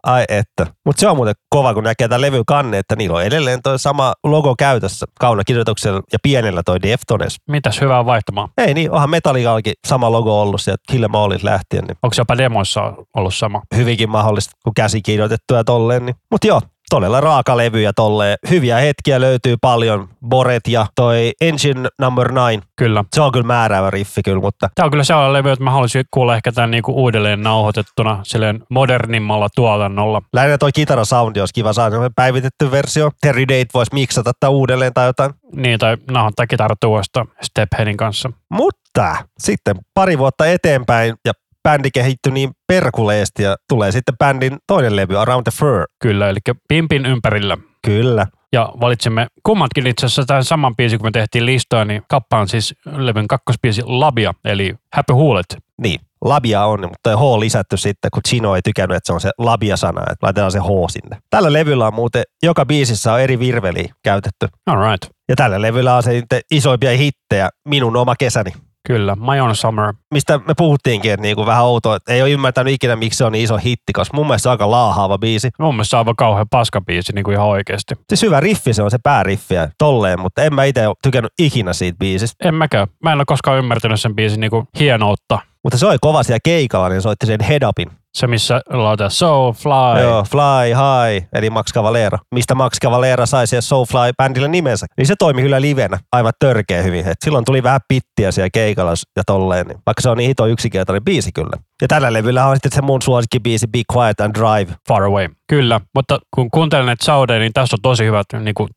Ai että. Mutta se on muuten kova, kun näkee tämän levyn kanne, että niillä on edelleen toi sama logo käytössä kaunakirjoituksella ja pienellä toi Deftones. Mitäs hyvää vaihtamaan? Ei niin, onhan Metallicallakin sama logo ollut sieltä Kill Em Allilta lähtien, niin Onko se jopa demoissa ollut sama? hyvinkin mahdollista, kun käsikirjoitettu ja tolleen. Niin. Mutta joo, todella raaka levy ja tolleen. Hyviä hetkiä löytyy paljon. Boret ja toi Engine Number 9. Kyllä. Se on kyllä määräävä riffi kyllä, mutta Tämä on kyllä sellainen levy, että mä haluaisin kuulla ehkä tämän niinku uudelleen nauhoitettuna silleen modernimmalla tuotannolla. lähinnä toi kitarasoundi olisi kiva saada päivitetty versio. Terry Date voisi miksata tätä uudelleen tai jotain. Niin, tai nauhoittaa kitarat uudestaan Stepheadin kanssa. Mutta sitten pari vuotta eteenpäin ja bändi kehittyi niin perkuleesti ja tulee sitten bändin toinen levy, Around the Fur. Kyllä, eli Pimpin ympärillä. Kyllä. Ja valitsimme kummatkin itse asiassa tämän saman biisin, kun me tehtiin listaa, niin kappa on siis levyn kakkospiisi Labia, eli Happy Huulet. Niin, labia on, mutta H lisätty sitten, kun Chino ei tykännyt, että se on se labia-sana, että laitetaan se H sinne. Tällä levyllä on muuten, joka biisissä on eri virveliä käytetty. All right. Ja tällä levyllä on se isoimpia hittejä, minun oma kesäni. Kyllä, My Own Summer. Mistä me puhuttiinkin, että niinku vähän outoa, että ei ole ymmärtänyt ikinä, miksi se on niin iso hitti, koska mun mielestä se on aika laahaava biisi. Mun mielestä se on aivan kauhean paskabiisi niin kuin ihan oikeasti. Se hyvä riffi, se on se pääriffi ja tolleen, mutta en mä itse ole tykännyt ikinä siitä biisistä. En mäkään. Mä en ole koskaan ymmärtänyt sen biisin niin kuin hienoutta. Mutta se oli kova siellä keikalla, niin soitti sen Head Upin. Se, missä lautaa So, Fly. Joo, Fly High, eli Max Cavalera. Mistä Max Cavalera sai siihen Soulfly-bändille nimensä. Niin se toimi kyllä livenä aivan törkeä hyvin. Et silloin tuli vähän pittiä siellä keikalla ja tolleen. Niin vaikka se on niin hito yksinkertainen biisi kyllä. Ja tällä levyllä on sitten se mun suosikkibiisi Be Quiet and Drive. Far Away. Kyllä, mutta kun kuuntelen näitä Saudeja, niin tässä on tosi hyvät niin kuin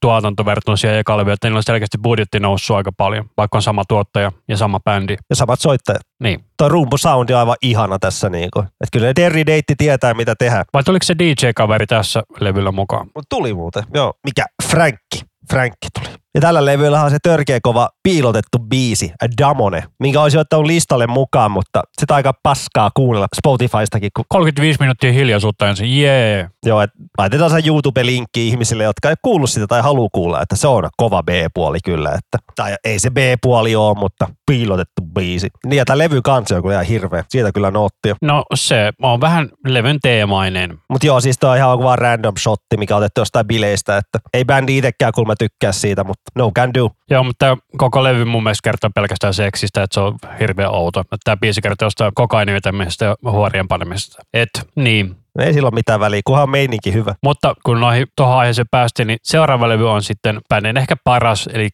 siihen eka levyyn, että niillä on selkeästi budjetti noussut aika paljon, vaikka on sama tuottaja ja sama bändi. Ja samat soittajat. Niin. Tuo rumpusoundi on aivan ihana tässä. Niinku. Et kyllä Terry Deitti tietää mitä tehdä. Vai tuliko se DJ-kaveri tässä levyllä mukaan? Tuli muuten. Joo. Mikä? Frankki. Frankki tuli. Ja tällä levyllä on se törkeä kova piilotettu biisi, Damone, minkä olisi ottanut listalle mukaan, mutta sitä aika paskaa kuunnella Spotifystakin, kun 35 minuuttia hiljaisuutta ensin, jee. Yeah. Joo, että laitetaan se YouTube-linkki ihmisille, jotka ei kuullut sitä tai halua kuulla, että se on kova B-puoli kyllä. Että, tai ei se B-puoli ole, mutta piilotettu biisi. Niin ja tämä levy kansi on kyllä ihan hirveä. Siitä kyllä noottia. No se on vähän levyn teemainen. Mutta joo, siis toi on ihan vaan random shotti, mikä on otettu jostain bileistä, että ei bändi itsekään kun mä tykkää siitä, mutta no can do. Joo, mutta koko levy mun mielestä kertoo pelkästään seksistä, että se on hirveän outo. Tämä biisi kertoo jostain kokainin vetämisestä ja huorien panemisesta. Et niin, Ei sillä ole mitään väliä, kunhan on meininki hyvä. Mutta kun noihin tuohon aiheeseen päästiin, niin seuraava levy on sitten bändin ehkä paras, eli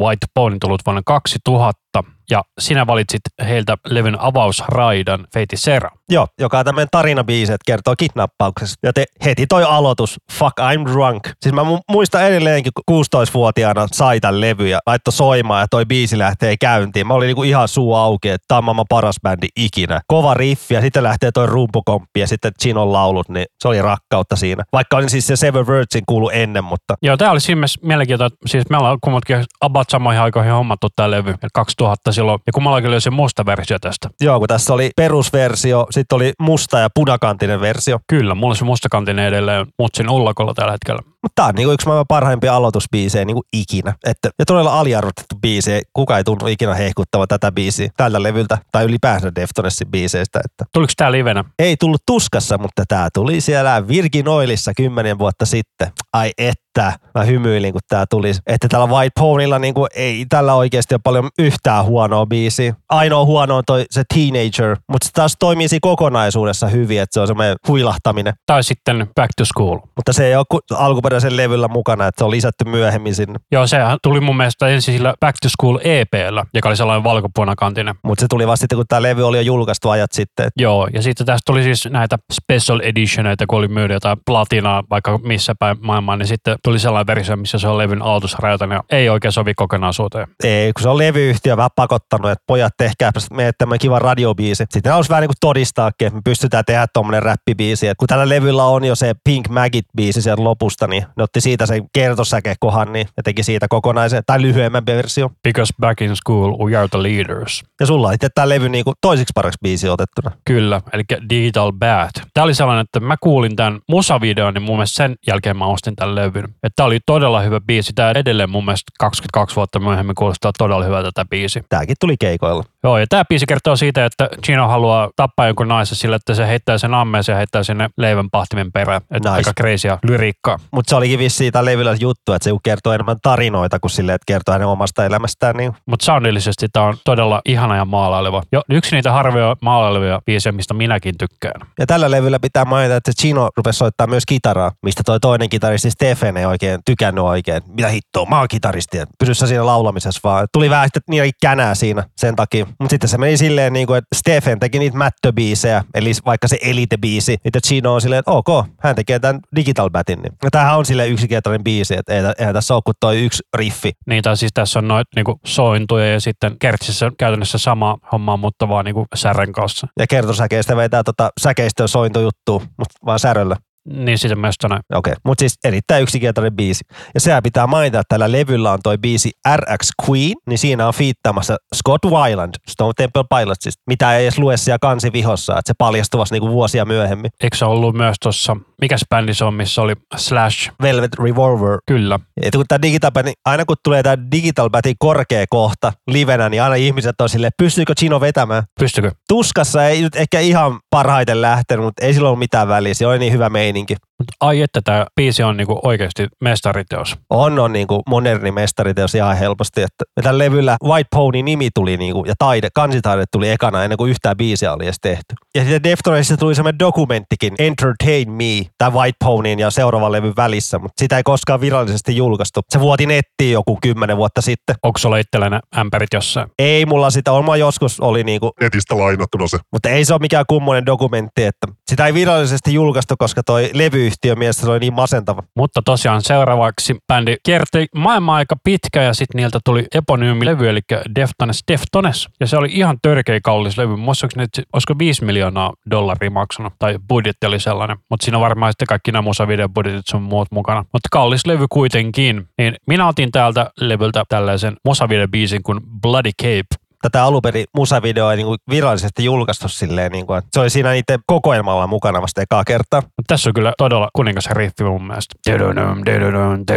White Pony tullut vuonna 2000. Ja sinä valitsit heiltä levyn avausraidan Feiti Sera. Joo, joka on tämmöinen tarinabiisi, että kertoo kidnappauksesta. Ja te, heti toi aloitus, Fuck I'm Drunk. Siis mä mu- muistan edelleenkin, kun 16-vuotiaana sai tämän levy ja laittoi soimaan ja toi biisi lähtee käyntiin. Mä olin niinku ihan suu auki, että tämä on maailman paras bändi ikinä. Kova riffi ja sitten lähtee toi rumpukomppi ja sitten Chinon laulut, niin se oli rakkautta siinä. Vaikka olin siis se Seven Virgin kuulu ennen, mutta Joo, tämä oli siinä mielenkiintoista. Siis me ollaan kummatkin about samoihin aikoihin hommattu tämä levy, eli 2000 silloin. Ja kummallakin oli se musta versio tästä. joo, kun tässä oli perusversio, sitten oli musta ja punakantinen versio. Kyllä, mulla se mustakantinen edelleen mutsin ullakolla tällä hetkellä. Mutta tää on niinku yksi maailman parhaimpia aloitusbiisejä niinku ikinä. Että, ja todella aliarvostettu biisi. Kuka ei tunnu ikinä hehkuttava tätä biisiä tältä levyltä tai ylipäänsä Deftonessin biiseistä. Että Tuliko tämä livenä? ei tullut tuskassa, mutta tämä tuli siellä Virgin Oilissa kymmenen vuotta sitten. Ai että, mä hymyilin, kun tämä tuli. Että tällä White Ponylla niinku, ei tällä oikeasti ole paljon yhtään huonoa biisiä. Ainoa huono on toi se Teenager, mutta se taas toimii siinä kokonaisuudessa hyvin, että se on semmoinen huilahtaminen. Tai sitten Back to School. Mutta se ei ole ku- alkuperäisen levyllä mukana, että se on lisätty myöhemmin sinne. Joo, sehän tuli mun mielestä ensin sillä Back to School EPllä, joka oli sellainen valkopunakantinen. Mutta se tuli vasta sitten, kun tämä levy oli jo julkaistu ajat sitten. Joo, ja sitten tästä tuli siis näitä special editioneita, kun oli myydä jotain platinaa vaikka missä päin maailmaa, niin sitten tuli sellainen versio, missä se on levyn aloitusrajoitan ja ei oikein sovi kokonaisuuteen. Ei, kun se on levyyhtiö vähän pakottanut, että pojat tehkääpä meille tämmöinen kiva radiobiisi. Sitten ne olisi vähän niin kuin todistaakin, että me pystytään tehdä tuommoinen räppibiisi. Et kun tällä levyllä on jo se Pink Maggot-biisi sieltä lopusta, niin ne otti siitä sen kertosäkekohan niin ja teki siitä kokonaisen tai lyhyemmän versio. Because back in school we are the leaders. Ja sulla on itse tämä levy niin kuin toisiksi paraksi biisi otettuna. Kyllä, eli Digital Bad. Tämä oli sellainen, että mä kuulin tämän musavideon, niin mun mielestä sen jälkeen mä ostin tämän levyn. Tämä oli todella hyvä biisi. Tämä edelleen mun mielestä 22 vuotta myöhemmin kuulostaa todella hyvältä tätä biisi. Tämäkin tuli keikoilla. Joo, ja tämä biisi kertoo siitä, että Gino haluaa tappaa jonkun naisen sillä, että se heittää sen ammeeseen ja heittää sinne leivän pahtimen perään. Että Nice. aika kreisiä lyriikkaa. Mutta se olikin vissiin tämä levyllä juttu, että se kertoo enemmän tarinoita kuin silleen, että kertoo hänen omasta elämästään. Niin Mutta soundillisesti tämä on todella ihana ja maalaileva. Jo, yksi niitä harvoja maalailevia biisejä, mistä minäkin tykkään. Ja tällä levyllä pitää mainita, että Chino rupesi soittaa myös kitaraa, mistä toi toinen kitaristi Stephen ei oikein tykännyt oikein. Mitä hittoa, mä oon kitaristi, että pysy sä siinä laulamisessa vaan. Tuli vähän niin känää siinä sen takia. Mutta sitten se meni silleen, niin kuin, että Stephen teki niitä mättöbiisejä, eli vaikka se Elite-biisi, niin Chino on silleen, että ok, hän tekee tämän Digital Batin. Niin. Ja tämähän on on sille yksinkertainen biisi, että eihän, eihän tässä ole kuin toi yksi riffi. Niin, tai siis tässä on noit niinku sointuja ja sitten kertsissä on käytännössä sama homma, mutta vaan niinku särren kanssa. Ja kertosäkeistä vetää tota säkeistön sointojuttua, mutta vaan säröllä. Niin sitä myös sanoin. Okei, okay. mutta siis erittäin yksinkertainen biisi. Ja sehän pitää mainita, että tällä levyllä on toi biisi RX Queen, niin siinä on fiittaamassa Scott Weiland, Stone Temple Pilotsista, mitä ei edes lue siellä kansivihossa, että se paljastui vasta niinku vuosia myöhemmin. Eikö se ollut myös tuossa, mikä bändi se on, missä oli Slash? Velvet Revolver. Kyllä. Et kun tää Digital Band, niin aina kun tulee tämä Digital Bandin korkea kohta livenä, niin aina ihmiset on silleen, pystyykö Chino vetämään? Pystykö? Tuskassa ei nyt ehkä ihan parhaiten lähtenyt, mutta ei sillä ollut mitään väliä. Se oli niin hyvä meininki. Mutta ai että tämä biisi on niinku oikeasti mestariteos. On, on niin kuin moderni mestariteos ihan helposti. Että tällä levyllä White Pony nimi tuli niin kuin, ja taide, kansitaide tuli ekana ennen kuin yhtään biisiä oli edes tehty. Ja sitten Deftonesista tuli semmoinen dokumenttikin, Entertain Me, tämä White Ponyin ja seuraavan levyn välissä, mutta sitä ei koskaan virallisesti julkaistu. Se vuoti nettiin joku kymmenen vuotta sitten. Onko sulla itsellänä ämpärit jossain? Ei mulla sitä, on, joskus oli niinku, Netistä lainattuna se. mutta ei se ole mikään kummonen dokumentti, että sitä ei virallisesti julkaistu, koska toi levyyhtiö mielestä se oli niin masentava. Mutta tosiaan seuraavaksi bändi kierti maailmaa aika pitkä ja sitten niiltä tuli eponyymi levy, eli Deftones Deftones. Ja se oli ihan törkeä kallis levy. Muistaakseni, että olisiko 5 miljoonaa dollaria maksanut, tai budjetti oli sellainen. Mutta siinä varmaan sitten kaikki nämä musavideobudjetit sun muut mukana. Mutta kallis levy kuitenkin. Niin minä otin täältä levyltä tällaisen musavideobiisin kuin Bloody Cape. Tätä alunperin musavideo ei niinku virallisesti julkaistu silleen, niinku, että se oli siinä niiden kokoelmalla mukana vasta ekaa kertaa. Tässä on kyllä todella kuningas riffi mun mielestä.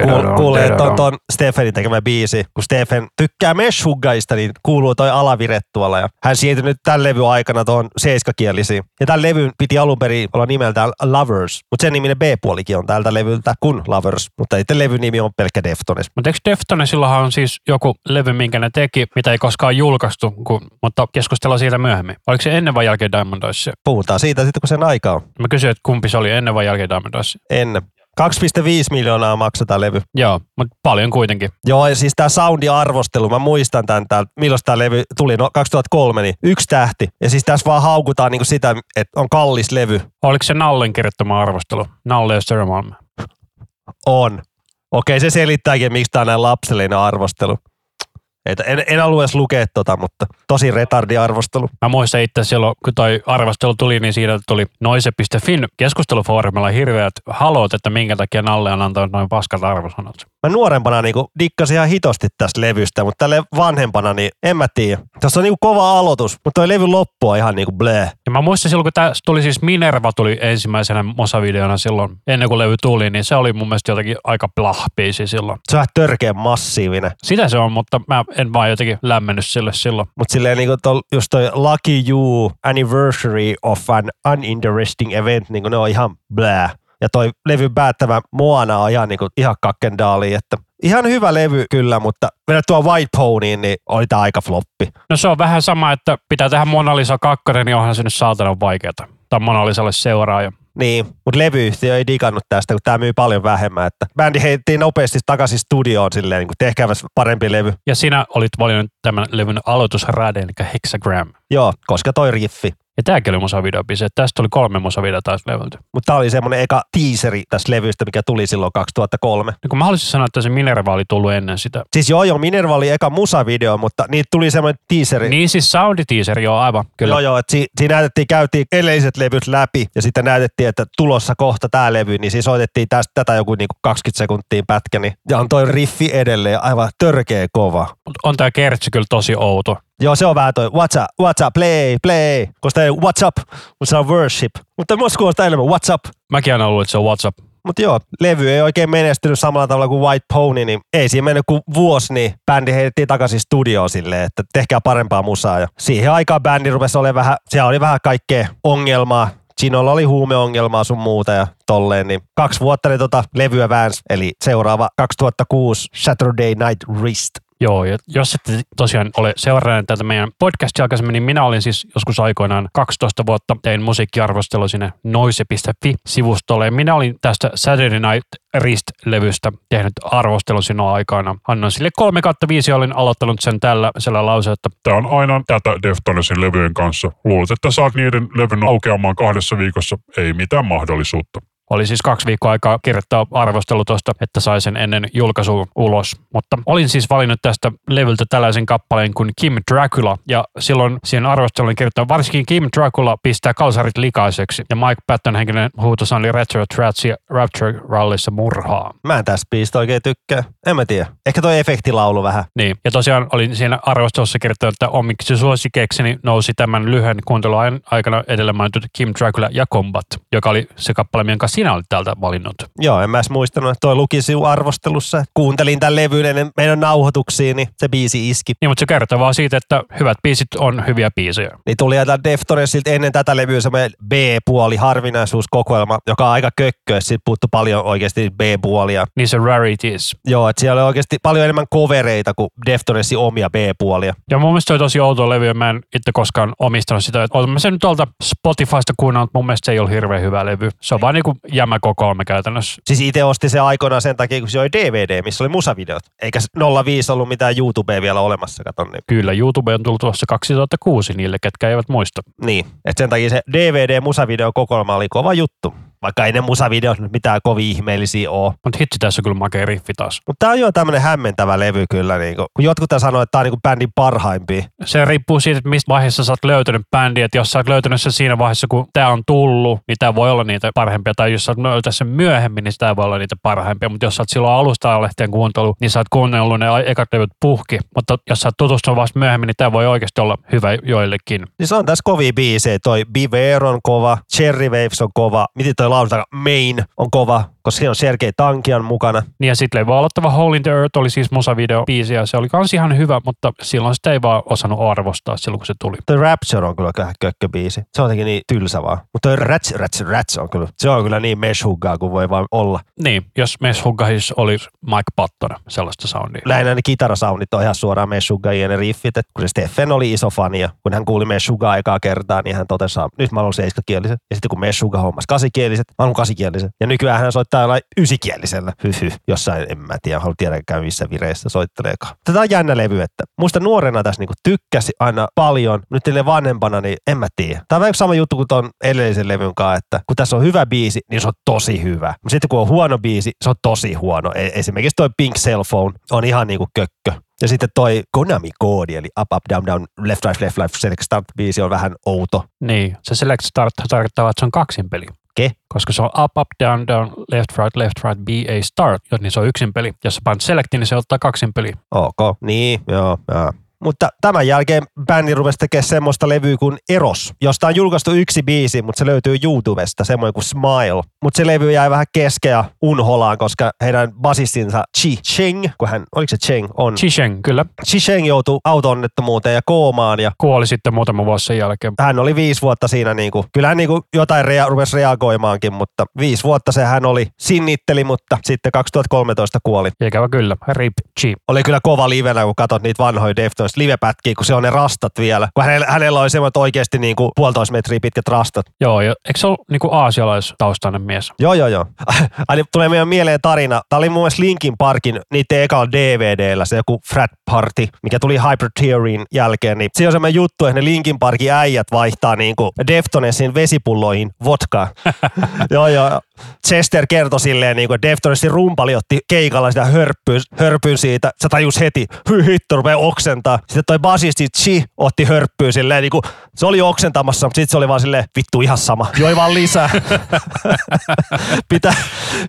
Kuul- Kuulee, että on ton Stefanin tekemä biisi. Kun Stefan tykkää meshuggaista, niin kuuluu toi alavire tuolla. Ja hän siirtyi tämän levyn aikana tuohon seiskakielisiin. Ja tämän levyn piti alun perin olla nimeltään Lovers. Mutta sen niminen B-puolikin on tältä levyltä kuin Lovers. Mutta itse levyn nimi on pelkkä Deftones. Mutta eikö Deftonesillahan on siis joku levy, minkä ne teki, mitä ei koskaan julkaistu, kun, mutta keskustellaan siitä myöhemmin. Oliko se ennen vai jälkeen Diamond Eyes? Puhutaan siitä sitten, kun sen aika on. Mä kysyin, että kumpi se oli ennen vai jälkeen Diamond Eyes? Ennen. 2,5 miljoonaa maksaa levy. Joo, mutta paljon kuitenkin. Joo, ja siis tämä soundi-arvostelu, mä muistan tämän, tää, milloin tämä levy tuli, no 2003, niin yksi tähti. Ja siis tässä vaan haukutaan niinku sitä, että on kallis levy. Oliko se Nallen kirjoittama arvostelu? Nalle ja Sturman. On. Okei, se selittääkin, miksi tämä on näin lapsellinen arvostelu. Et en, en halua edes lukea tota, mutta tosi retardi arvostelu. Mä muistan itse silloin, kun toi arvostelu tuli, niin siitä tuli noise.fin keskustelufoorumilla hirveät halot, että minkä takia Nalle on antanut noin paskat arvosanat. Mä nuorempana niinku dikkasin ihan hitosti tästä levystä, mutta tälle vanhempana, niin en mä tiedä. Tässä on niinku kova aloitus, mutta toi levy loppu on ihan niinku bleh. Ja mä muistan silloin, kun tämä tuli siis Minerva tuli ensimmäisenä mosavideona silloin, ennen kuin levy tuli, niin se oli mun mielestä jotenkin aika plahpiisi silloin. Se on vähän törkeän massiivinen. Sitä se on, mutta mä en vaan jotenkin lämmennyt sille silloin. Mutta silleen niinku tol, just toi Lucky You Anniversary of an Uninteresting Event, niinku ne on ihan blää. Ja toi levyn päättävä Moana on ihan, niinku, ihan kakkendaali, että ihan hyvä levy kyllä, mutta verrattuna White Ponyin, niin oli tää aika floppi. No se on vähän sama, että pitää tehdä Mona Lisa 2, niin onhan se nyt saatana vaikeata. Tai Mona Lisalle seuraaja. Niin, mutta levyyhtiö ei digannut tästä, kun tämä myy paljon vähemmän. Että bändi heitettiin nopeasti takaisin studioon silleen, niin kuin tehkääväs parempi levy. Ja sinä olit valinnut tämän levyn aloitusraden, eli Hexagram. Joo, koska toi riffi. Ja tämäkin oli musavideobiisi. Tästä oli kolme musavideota taas levyltä. Mutta tämä oli semmoinen eka teaseri tästä levystä, mikä tuli silloin 2003. Niin kun mä haluaisin sanoa, että se Minerva oli tullut ennen sitä. Siis joo, joo, Minerva oli eka musavideo, mutta niitä tuli semmoinen teaseri. Niin siis sounditeaser, joo aivan, kyllä. Joo, joo, että si- siinä näytettiin, käytiin edelliset levyt läpi ja sitten näytettiin, että tulossa kohta tämä levy, niin siis soitettiin tästä, tätä joku niinku 20 sekuntia pätkä, niin, ja on toi riffi edelleen aivan törkeä kova. Mut on tää kertsi kyllä tosi outo. Joo, se on vähän toi what's up, what's up, play, play, koska ei what's up, mutta se on worship. Mutta myös kuulostaa enemmän what's up. Mäkin aina luulin, että se on WhatsApp. Mutta joo, levy ei oikein menestynyt samalla tavalla kuin White Pony, niin ei siinä mennyt kuin vuosi, niin bändi heitettiin takaisin studioon silleen, että tehkää parempaa musaa. Ja siihen aikaan bändi rupesi olemaan vähän, siellä oli vähän kaikkea ongelmaa. Ginolla oli huumeongelmaa sun muuta ja tolleen, niin kaksi vuotta ne tota levyä väänsi, eli seuraava 2006 Saturday Night Wrist. Joo, ja jos ette tosiaan ole seuranneet tätä meidän podcastia aikaisemmin, niin minä olin siis joskus aikoinaan 12 vuotta tein musiikkiarvostelu sinne noise.fi-sivustolle. Minä olin tästä Saturday Night Wrist-levystä tehnyt arvostelun sinua aikana. Annoin sille 3 5 olin aloittanut sen tällä, sillä lause, että Tämä on aina tätä Deftonesin levyjen kanssa. Luulet, että saat niiden levyn aukeamaan kahdessa viikossa. Ei mitään mahdollisuutta. Oli siis kaksi viikkoa aikaa kirjoittaa arvostelu tuosta, että sai sen ennen julkaisua ulos. Mutta olin siis valinnut tästä levyltä tällaisen kappaleen kuin Kim Dracula. Ja silloin siihen arvosteluun kirjoittaa, varsinkin Kim Dracula pistää kalsarit likaiseksi. Ja Mike Patton henkinen huutosan oli Retro Trats ja Rapture Rallissa murhaa. Mä en tästä biisistä oikein tykkää. En mä tiedä. Ehkä toi efektilaulu vähän. Niin, ja tosiaan olin siinä arvostelussa kirjoittanut, että omiksi suosikekseni nousi tämän lyhyen kuunteluajan aikana edellä mainitut Kim Dracula ja Combat, joka oli se kappale, jonka sinä olit täältä valinnut. Joo, en mä edes muistanut, että toi luki arvostelussa. Kuuntelin tämän levyn ennen meidän nauhoituksiin, niin se biisi iski. Niin, mutta se kertoo vaan siitä, että hyvät biisit on hyviä biisejä. Niin tuli jätä Deftonesilta ennen tätä levyä semmoinen B-puoli harvinaisuuskokoelma, joka on aika kökkö. Siitä puuttu paljon oikeasti B-puolia. Niin se Rarities. Joo, että siellä oli oikeasti paljon enemmän kovereita kuin Deftonesin omia B-puolia. Ja mun mielestä se oli tosi outo levy, mä en itse koskaan omistanut sitä. Olen mä sen nyt tuolta Spotifysta kuunnellut, mun mielestä se ei ole hirveän hyvä levy. Se on vaan niinku jämäkokoelma käytännössä. Siis itse osti se aikoinaan sen takia, kun se oli DVD, missä oli musavideot. Eikä 05 ollut mitään YouTubea vielä olemassa, katon. Niin, Kyllä, YouTube on tullut tuossa 2006 niille, ketkä eivät muista. niin. että sen takia se DVD-musavideo kokoelma oli kova juttu. Vaikka ei ne musavideot nyt mitään kovin ihmeellisiä ole. Mutta hitsi tässä on kyllä makea riffi taas. Mutta tää on jo tämmönen hämmentävä levy kyllä. Niinku. Kun jotkut tää sanoo, että tää on niinku bändin parhaimpia. Se riippuu siitä, että mistä vaiheessa sä oot löytänyt bändiä. Että jos sä oot löytänyt sen siinä vaiheessa, kun tää on tullut, niin tää voi olla niitä parhaimpia. Tai jos sä oot löytänyt sen myöhemmin, niin tää voi olla niitä parhaimpia. Mutta jos sä oot silloin alusta lehtien kuuntelu, niin sä oot kuunnellut ne ekat levyt puhki. Mutta jos sä oot tutustunut vasta myöhemmin, niin tää voi oikeasti olla hyvä joillekin. Siis on tässä kovia biisejä. Toi Beware on kova, Cherry Waves on kova, miten toi lausutaan, Main on kova, koska siinä on Sergei Tankian mukana. Niin ja sitten levy aloittava Hole in the Earth oli siis musavideo biisi ja se oli kans ihan hyvä, mutta silloin sitä ei vaan osannut arvostaa silloin, kun se tuli. Toi Rapture on kyllä kökköbiisi. Se on jotenkin niin tylsä vaan. Mutta Rats, Rats, Rats on kyllä, se on kyllä niin meshuggaa kuin voi vaan olla. Niin, jos Meshuggahis oli Mike Patton, sellaista soundia. Lähinnä ne kitarasoundit on ihan suoraan Meshuggaa ja ne riffit. Et kun se Steffen oli iso fani ja kun hän kuuli Meshuggaa ekaa kertaa, niin hän totesi, nyt mä haluan seiskakieliset. Ja sitten kun Meshugga hommas kasikieliset, mä haluan kasikieliset. Ja nykyään hän soittaa jollain ysikielisellä. Hyhy. Jossain, en mä tiedä, haluan tiedäkään missä vireissä soitteleekaan. Tätä on jännä levy, että muista nuorena tässä niinku tykkäsi aina paljon. Nyt tälle vanhempana, niin en mä tiedä. Tämä on vähän sama juttu kuin ton edellisen levyn kanssa, että kun tässä on hyvä biisi, niin se on tosi hyvä. Mutta sitten kun on huono biisi, se on tosi huono. E- Esimerkiksi toi Pink Cell Phone on ihan niinku kökkö. Ja sitten toi Konami-koodi, eli Up, Up, Down, Down, Left, Right, Left, Left, Select Start biisi on vähän outo. Niin, se Select Start tarkoittaa, että se on kaksin peli. Ke? Koska se on up, up, down, down, left, right, left, right, B, A, start, niin se on yksin peli. Jos sä painat selectin, niin se ottaa kaksin peli. Ok, niin, joo, joo. Mutta tämän jälkeen bändi rupesi tekemään semmoista levyä kuin Eros, josta on julkaistu yksi biisi, mutta se löytyy YouTubesta, semmoinen kuin Smile. Mutta se levy jäi vähän kesken ja unholaan, koska heidän basistinsa Chi Cheng, kun hän, oliko se Cheng, on. Chisheng, kyllä. Chi Cheng joutui auto-onnettomuuteen ja koomaan ja Kuoli sitten muutama vuosi sen jälkeen. hän oli viisi vuotta siinä, niin kuin, kyllä hän niin kuin jotain rea- rupesi reagoimaankin, mutta viisi vuotta se hän oli, sinnitteli, mutta sitten 2013 kuoli. Ikävä kyllä. Rip Chi. Oli kyllä kova livenä, kun katsot niitä vanhoja Deftones livepätkiä, kun se on ne rastat vielä. Kun hänellä, hänellä oli semmoinen oikeasti niin kuin puolitoista metriä pitkät rastat. Joo, ja eikö se ole niinku aasialaistaustainen mies? Joo, joo, joo. Ai, tulee meidän mieleen tarina. Tämä oli mun mielestä Linkin Parkin niiden ekalla DVDllä, se joku Frat Party, mikä tuli Hyper Theoryin jälkeen. Niin se on semmoinen juttu, että ne Linkin Parkin äijät vaihtaa niin kuin Deftonesin vesipulloihin vodkaa. joo, joo. Chester kertoi silleen, niin kuin Deftonesin rumpali otti keikalla sitä hörppyyn, hörpyyn siitä. Se tajus heti, hy hitto, rupeaa oksentaa. Sitten toi basisti Chi otti hörppyyn silleen, niin kuin, se oli oksentamassa, mutta sitten se oli vaan silleen, vittu ihan sama. Joi vaan lisää. pitää,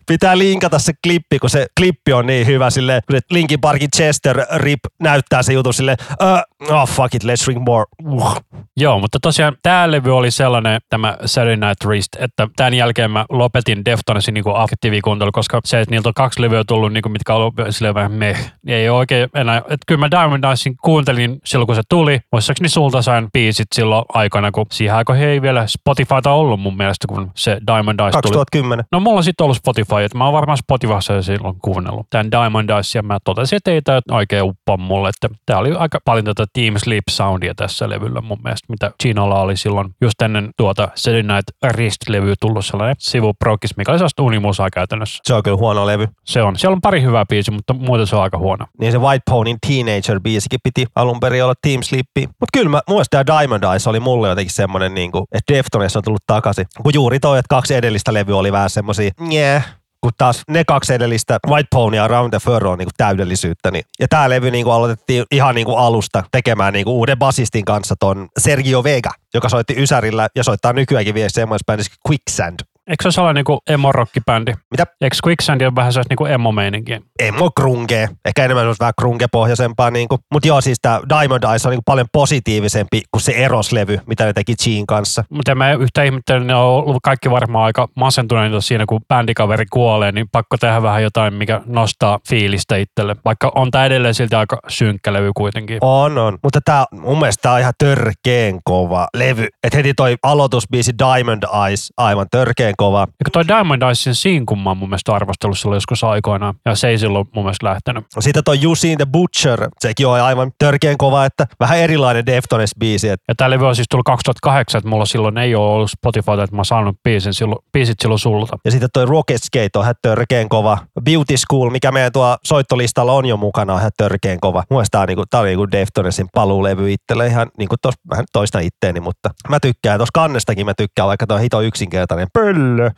pitää linkata se klippi, kun se klippi on niin hyvä silleen, kun se Linkin Parkin Chester Rip näyttää se jutun silleen, uh, oh fuck it, let's drink more. Uh. Joo, mutta tosiaan tämä levy oli sellainen, tämä Saturday Night Wrist, että tämän jälkeen mä lopetin Deftonesin niin aktiivikuuntelu, koska se, että niiltä on kaksi levyä tullut, niin kuin, mitkä on ollut silleen vähän meh, niin ei ole oikein enää. Että kyllä mä Diamond Dicein kuuntelin silloin, kun se tuli. Muistaakseni sulta sain biisit silloin aikana, kun siihen aikoihin ei vielä Spotifyta ollut mun mielestä, kun se Diamond Dice tuli. 2010. No mulla on sitten ollut Spotify, että mä oon varmaan Spotifyssa silloin kuunnellut tämän Diamond Dice, ja mä totesin, että ei tämä oikein uppoa mulle, että tää oli aika paljon tätä Team Sleep soundia tässä levyllä mun mielestä, mitä Ginolla oli silloin just ennen tuota Saturday Night Rist-levyä tullut sellainen sivuprokis, mikä oli sellaista unimusaa käytännössä. Se on kyllä huono levy. Se on. Siellä on pari hyvää biisiä, mutta muuten se on aika huono. Niin se White Ponyn Teenager-biisikin piti alun perin olla Team Sleepi. Mutta kyllä mä, muista tämä Diamond Eyes oli mulle jotenkin semmonen, niin kuin, että Deftones on tullut takaisin. Kun juuri toi, että kaksi edellistä levyä oli vähän semmosia, yeah, kun taas ne kaksi edellistä, White Pony ja Round the Furrow on niin kuin täydellisyyttä. Niin. Ja tämä levy niin kuin aloitettiin ihan niin kuin alusta tekemään niin kuin uuden basistin kanssa ton Sergio Vega, joka soitti Ysärillä ja soittaa nykyäänkin vielä semmoisessa bändissä Quicksand. Eikö se ole sellainen niinku emo-rockibändi? Mitä? Eikö Quicksand ole vähän sellaista niinku emo-meininkiä? Emo grunge, ehkä enemmän semmoista vähän grunge-pohjaisempaa. Niin. Mutta joo, siis tämä Diamond Eyes on niin paljon positiivisempi kuin se Eros-levy, mitä ne teki Jean kanssa. Mutta mä yhtä ihmettele, ne on ollut kaikki varmaan aika masentuneita siinä, kun bändikaveri kuolee, niin pakko tehdä vähän jotain, mikä nostaa fiilistä itselle. Vaikka on tämä edelleen silti aika synkkä levy kuitenkin. On, on. Mutta tää, mun mielestä tää on ihan törkeen kova levy. Et heti toi aloitusbiisi Diamond Eyes, aivan törkeen kova. Eikö toi Diamond Eyesin sinkun mä oon mun mielestä arvostellut silloin joskus aikoinaan, ja se ei silloin mun mielestä lähtenyt. Sitten toi Jusin the Butcher, sekin on aivan törkeen kova, että vähän erilainen Deftones-biisi. Et Ja tää levy on siis tullut 2008, että mulla silloin ei ole ollut Spotifyta, että mä oon saanut biisin silloin, biisit silloin sulta. ja sitten toi Rocket Skate on ihan törkeen kova. Beauty School, mikä meidän tuo soittolistalla on jo mukana, on ihan törkeen kova. Mun mielestä tää on, niinku, tää on niinku Deftonesin paluulevy itselle ihan niinku tos, vähän toista itteeni, mutta mä tykkään. Tuossa kannestakin mä tykkään, vaikka toi on hito yksinkertainen pöllö.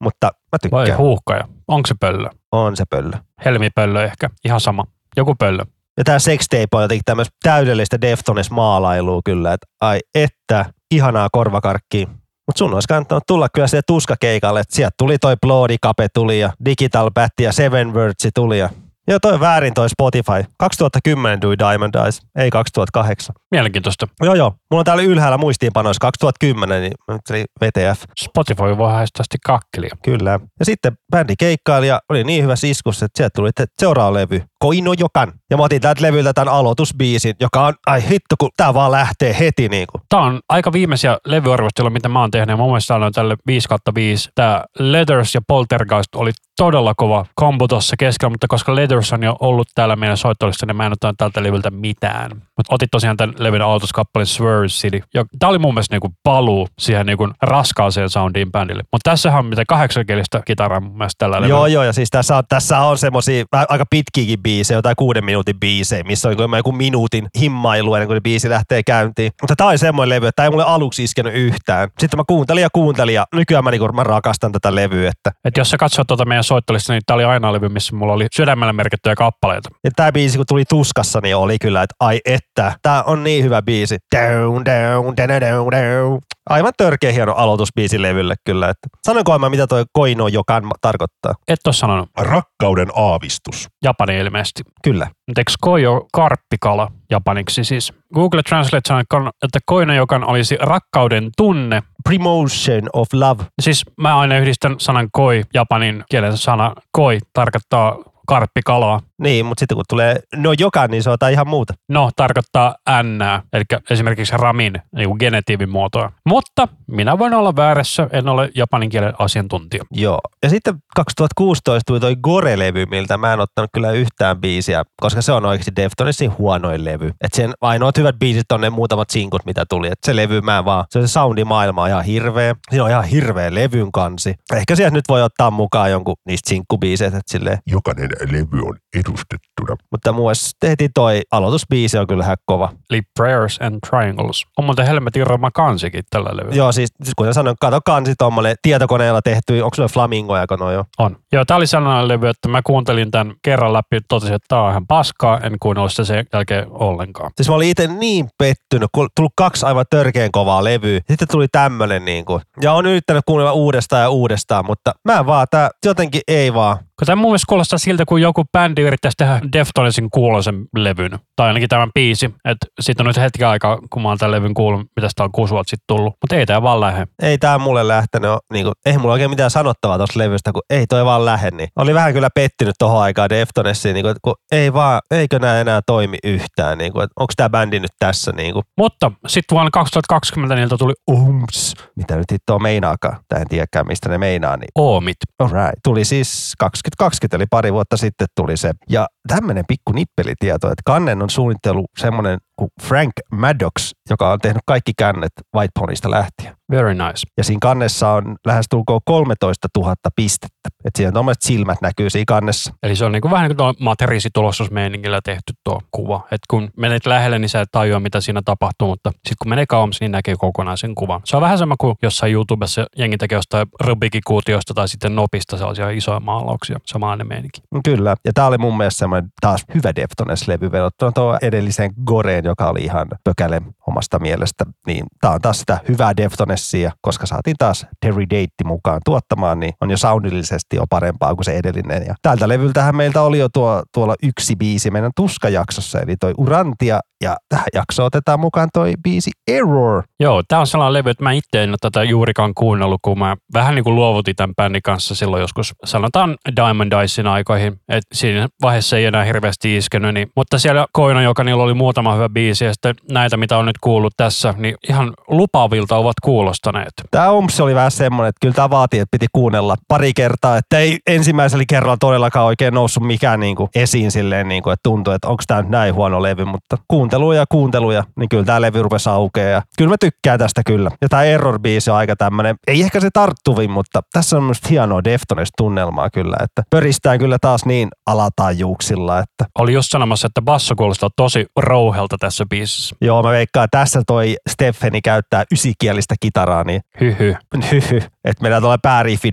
Mutta mä Vai tykkään. huuhkaja? Onko se pöllö? On se pöllö. Helmipöllö ehkä. Ihan sama. Joku pöllö. Ja tää sextape on jotenkin tämmöistä täydellistä Deftones-maalailua kyllä, että ai että, ihanaa korvakarkkia. Mutta sun olisi kannattanut tulla kyllä se tuskakeikalle, että sieltä tuli toi Bloody Cape tuli ja Digital Bat ja Seven Words tuli ja Joo, toi väärin toi Spotify. 2010 tuli Diamond Eyes, ei 2008. Mielenkiintoista. Joo, joo. Mulla on täällä ylhäällä muistiinpanoissa 2010, niin ajattelin VTF. Spotify voi haistaa kakkelia. Kyllä. Ja sitten bändi keikkaili ja oli niin hyvä siskus, että sieltä tuli seuraava levy. Koino Jokan. Ja mä otin tältä levyltä tämän aloitusbiisin, joka on, ai hitto, kun tää vaan lähtee heti niin kuin. Tämä on aika viimeisiä levyarvosteluja, mitä mä oon tehnyt. Mun mielestä on tälle 5 5. Tämä Leathers ja Poltergeist oli todella kova kombo tuossa keskellä, mutta koska Leathers on jo ollut täällä meidän soittolissa, niin mä en ottanut tältä levyltä mitään. Mutta otit tosiaan tämän levyn aloituskappalin Swerve City. Ja tää oli mun mielestä niinku paluu siihen niinku raskaaseen soundiin bändille. Mutta tässähän on mitä kahdeksankielistä kitaraa mun mielestä tällä levyllä. Joo, joo, ja siis tässä on, tässä on semmosia aika pitkiäkin biisejä, jotain kuuden minuutin biisejä, missä on joku minuutin himmailu ennen kuin biisi lähtee käyntiin. Mutta tää on semmoinen levy, että tää ei mulle aluksi iskenyt yhtään. Sitten mä kuuntelin ja kuuntelin ja nykyään mä, niinku, mä rakastan tätä levyä, että Et jos sä katsot tuota meidän soittolista, niin tää oli aina levy, missä mulla oli sydämellä merkittyjä kappaleita. Ja tämä biisi, kun tuli tuskassa, niin oli kyllä, että ai että, tämä on niin hyvä biisi. Down, down, down, down, down. Aivan törkeä hieno aloitusbiisi levylle kyllä. Että. Sanoinko mä, mitä toi koino jokan tarkoittaa? Et ole sanonut. Rakkauden aavistus. Japani ilmeisesti. Kyllä. Mutta eikö koi ole karppikala japaniksi siis? Google Translate sanoo, että koinojokan olisi rakkauden tunne. Promotion of love. Siis mä aina yhdistän sanan koi, japanin kielen sana koi tarkoittaa karppikalaa. Niin, mutta sitten kun tulee no jokan, niin se on ihan muuta. No, tarkoittaa n, eli esimerkiksi ramin niin kuin genetiivin muotoa. Mutta minä voin olla väärässä, en ole japanin kielen asiantuntija. Joo. Ja sitten 2016 tuli toi Gore-levy, miltä mä en ottanut kyllä yhtään biisiä, koska se on oikeasti Deftonesin huonoin levy. Että sen ainoat hyvät biisit on ne muutamat sinkut, mitä tuli. Että se levy mä en vaan, se, se soundimaailma on ihan hirveä. Siinä on ihan hirveä levyn kansi. Ehkä sieltä nyt voi ottaa mukaan jonkun niistä sinkkubiiseistä, että silleen. Jokainen levy on edustettuna. Mutta mielestä heti toi aloitusbiisi on kyllä kova. Eli Prayers and Triangles. On muuten helmetin roma kansikin tällä levyllä. Joo, siis siis kuten sanoin, kato kansi tommonen tietokoneella tehty, onko se flamingoja, kun noi on? On. Joo, tää oli sellainen levy, että mä kuuntelin tämän kerran läpi, totesin, että tää on ihan paskaa, en kuunnellut sitä sen jälkeen ollenkaan. Siis mä olin itse niin pettynyt, kun tullut kaksi aivan törkeän kovaa levyä. Sitten tuli tämmönen niin kuin. Ja on yrittänyt kuunnella uudestaan ja uudestaan, mutta mä vaan, tää jotenkin ei vaan. Kun tämä mun mielestä kuulostaa siltä, kun joku bändi yrittäisi tehdä Deftonesin kuuloisen levyn, tai ainakin tämän biisi. Että sitten on nyt hetki aikaa, kun mä oon tämän levyn kuullut, mitä sitä on kuusi vuotta sitten tullut. Mutta ei tää vaan lähde. Ei tää mulle lähtenyt, niin kuin, ei mulla oikein mitään sanottavaa tuosta levystä, kun ei toi vaan lähde. Niin. Oli vähän kyllä pettynyt tohon aikaan Deftonesiin, niin kuin, kun ei vaan, eikö nää enää toimi yhtään, niin kuin, onko tää bändi nyt tässä, niin kuin. Mutta sitten vuonna 2020 niiltä tuli Ums. Mitä nyt hittoa meinaakaan? Tää en tiedäkään, mistä ne meinaa, niin Oomit. Alright. Tuli siis 2020, eli pari vuotta sitten tuli se. Ja tämmöinen pikku nippelitieto, että Kannen on suunnittelu semmoinen kuin Frank Maddox, joka on tehnyt kaikki kännet White Ponysta lähtien. Very nice. Ja siinä kannessa on lähes tulkoon 13 000 pistettä. Että siinä tuommoiset silmät näkyy siinä kannessa. Eli se on niin kuin vähän niin kuin tuo materiaalitulostusmeiningillä tehty tuo kuva. Että kun menet lähelle, niin sä et tajua, mitä siinä tapahtuu, mutta sitten kun menee kauemmas, niin näkee kokonaan sen kuvan. Se on vähän sama kuin jossain YouTubessa jengi tekee jostain Rubikikuutiosta tai sitten Nopista sellaisia isoja maalauksia. Samanlainen meininki. Kyllä. Ja tämä oli mun mielestä semmoinen taas hyvä Deftones-levy verrattuna tuohon edelliseen Goreen, joka oli ihan pökäle omasta mielestä. Niin tämä on taas sitä hyvää Deftonesia, koska saatiin taas Terry Date mukaan tuottamaan, niin on jo soundillisesti jo parempaa kuin se edellinen. Ja tältä levyltähän meiltä oli jo tuo, tuolla yksi biisi meidän tuskajaksossa, eli toi Urantia, ja tähän jaksoon otetaan mukaan toi biisi Error. Joo, tämä on sellainen levy, että mä itse en ole tätä juurikaan kuunnellut, kun mä vähän niin kuin luovutin tämän bändin kanssa silloin joskus, sanotaan Diamond Dicein aikoihin, että siinä vaiheessa ei enää hirveästi iskenyt, niin, mutta siellä Koina, joka niillä oli muutama hyvä biisi, ja sitten näitä, mitä on nyt kuullut tässä, niin ihan lupaavilta ovat kuulostaneet. Tämä Omps oli vähän semmoinen, että kyllä tämä vaatii, että piti kuunnella pari kertaa, että ei ensimmäisellä kerralla todellakaan oikein noussut mikään niin kuin esiin silleen, niin kuin, että tuntui, että onko tämä nyt näin huono levy, mutta kuunteluja ja kuunteluja, niin kyllä tämä levy rupesi aukeaa ja kyllä mä tykkään tästä kyllä. Ja tämä Error-biisi on aika tämmöinen, ei ehkä se tarttuvin, mutta tässä on myös hienoa Deftones-tunnelmaa kyllä, että pöristään kyllä taas niin alatajuuksilla, että Oli just sanomassa, että basso kuulostaa tosi rouhelta tässä biisissä. Joo, mä veikkaan, tässä toi Steffeni käyttää ysikielistä kitaraa, niin hyhy, hyhy. Että meillä tulee pääriifi,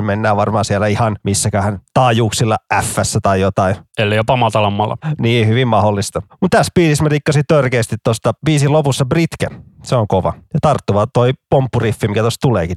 mennään varmaan siellä ihan missäköhän taajuuksilla f tai jotain. Eli jopa matalammalla. Niin, hyvin mahdollista. Mutta tässä biisissä mä rikkasin törkeästi tuosta biisin lopussa Britken. Se on kova. Ja tarttuva toi pomppuriffi, mikä tuossa tuleekin.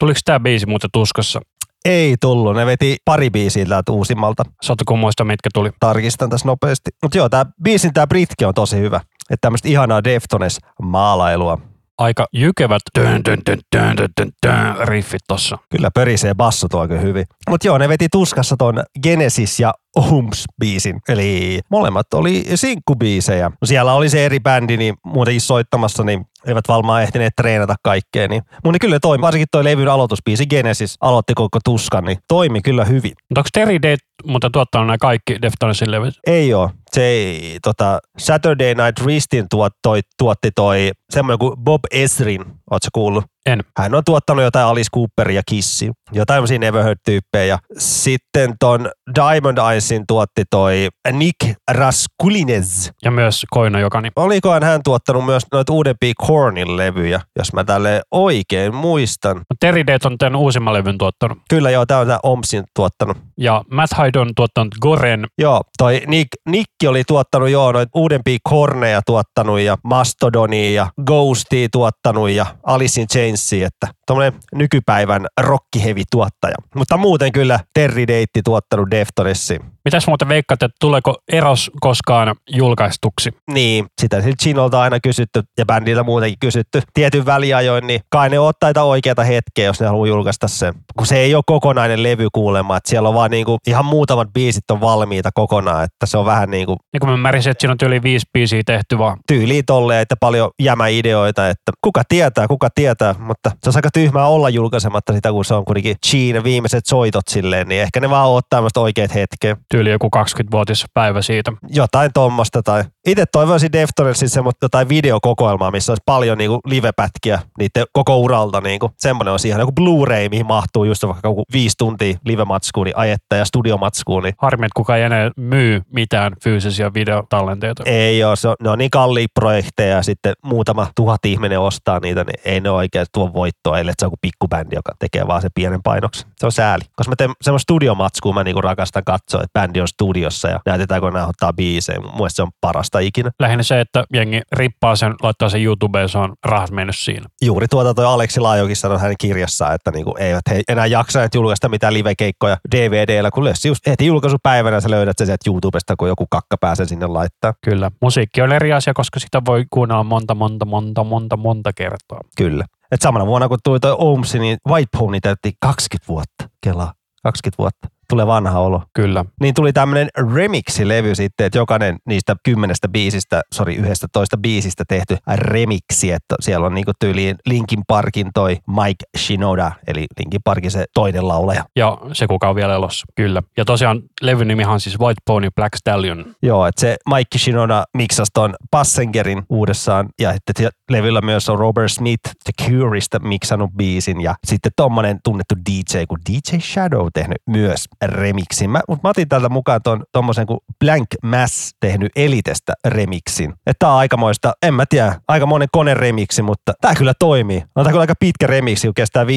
Tuliko tämä biisi muuten tuskassa? Ei tullut. Ne veti pari biisiä täältä uusimmalta. Saatko muistaa, mitkä tuli? Tarkistan tässä nopeasti. Mutta joo, tää biisin tää Britke on tosi hyvä. Että tämmöistä ihanaa Deftones-maalailua. Aika jykevät dön, dön, dön, dön, dön, dön, dön, riffit tossa. Kyllä pörisee basso tuo hyvin. Mutta joo, ne veti tuskassa ton Genesis ja Ohms-biisin. Eli molemmat oli sinkkubiisejä. Siellä oli se eri bändi, niin muutenkin soittamassa, niin eivät valmaan ehtineet treenata kaikkea. Niin. Mutta kyllä toimi. Varsinkin toi levyn aloitusbiisi Genesis aloitti koko tuskan, niin toimi kyllä hyvin. Mutta onko Terry Date mutta tuottanut nämä kaikki Deftonesin levyt? Ei oo. Se ei, tota, Saturday Night Wristin tuot, toi, tuotti toi semmoinen kuin Bob Esrin. Ootko kuullut? En. Hän on tuottanut jotain Alice Cooperia, Kissi, jotain tämmöisiä Neverheard-tyyppejä. Sitten ton Diamond Eyesin tuotti toi Nick Raskulinez. Ja myös Koina Jokani. Olikohan hän tuottanut myös noita uudempia Kornin levyjä, jos mä tälle oikein muistan. Terry Date on tämän uusimman levyn tuottanut. Kyllä joo, tää on tää Omsin tuottanut. Ja Matt Hyde on tuottanut Goren. Joo, toi Nick, Nickki oli tuottanut joo noita uudempia Korneja tuottanut ja Mastodonia ja Ghostia tuottanut ja Alice in Chainsia, että tommonen nykypäivän rockihevi tuottaja. Mutta muuten kyllä Terry Deitti tuottanut Deftonessi. Mitäs muuten veikkaat, että tuleeko Eros koskaan julkaistuksi? Niin, sitä siltä Chinolta aina kysytty ja bändiltä muutenkin kysytty tietyn väliajoin, niin kai ne ottaa tätä oikeata hetkeä, jos ne haluaa julkaista sen. Kun se ei ole kokonainen levy kuulemma, että siellä on vaan niinku, ihan muutamat biisit on valmiita kokonaan, että se on vähän niinku Niin kun mä märisin, että siinä on yli viisi biisiä tehty vaan. tyyliin tolleen, että paljon jämäideoita, että kuka tietää, kuka tietää, mutta se on aika tyhmää olla julkaisematta sitä, kun se on kuitenkin Gene viimeiset soitot silleen, niin ehkä ne vaan ottaa tämmöistä oikeat hetkeä. Tyyli joku 20-vuotis päivä siitä. Jotain tuommoista tai itse toivoisin Deftonesin semmoista jotain videokokoelmaa, missä olisi paljon niinku livepätkiä niiden koko uralta. Niinku. Semmoinen on siihen joku Blu-ray, mihin mahtuu just vaikka joku viisi tuntia livematskua, niin ajetta ja studiomatskua, niin Harmi, että kukaan ei enää myy mitään fyysisiä videotallenteita. ei ole, se on, ne on niin kalliita projekteja ja sitten muutama tuhat ihminen ostaa niitä, niin ei ne oikein tuo voittoa, ellei se on joku pikkubändi, joka tekee vaan se pienen painoksen. Se on sääli. Koska mä teen semmoista studiomatskua, mä niinku rakastan katsoa, että bändi on studiossa ja näytetään, kun ne ottaa biisejä. Mun mielestä se on parasta ikinä. Lähinnä se, että jengi rippaa sen, laittaa sen YouTubeen, se on rahat mennyt siinä. Juuri tuota toi Aleksi Laajokin sanoi hänen kirjassaan, että niinku eivät he enää jaksaneet julkaista mitään livekeikkoja DVDllä, kun lössi just heti julkaisupäivänä sä löydät sen sieltä YouTubesta, kun joku kakka pääsee sinne laittaa. Kyllä. Musiikki on eri asia, koska sitä voi kuunnella monta, monta, monta, monta, monta kertaa. Kyllä. Et samana vuonna kun tuli toi Omsi, niin White Pony täytti 20 vuotta. Kelaa. 20 vuotta. Tulee vanha olo. Kyllä. Niin tuli tämmöinen remixi-levy sitten, että jokainen niistä kymmenestä biisistä, sori yhdestä toista biisistä tehty remixi, että siellä on niinku tyyliin Linkin Parkin toi Mike Shinoda, eli Linkin Parkin se toinen laulaja. Ja se kuka on vielä elossa. Kyllä. Ja tosiaan levyn nimihan on siis White Pony Black Stallion. Joo, että se Mike Shinoda miksasi ton Passengerin uudessaan, ja että levyllä myös on Robert Smith The Cureista miksannut biisin, ja sitten tommonen tunnettu DJ kuin DJ Shadow tehnyt myös remixin. Mä, mut mä otin täältä mukaan ton, tommosen kuin Blank Mass tehnyt Elitestä remixin. Että tää on aikamoista, en mä tiedä, aika monen kone remixi, mutta tää kyllä toimii. On tää kyllä aika pitkä remixi, kun kestää 5.20,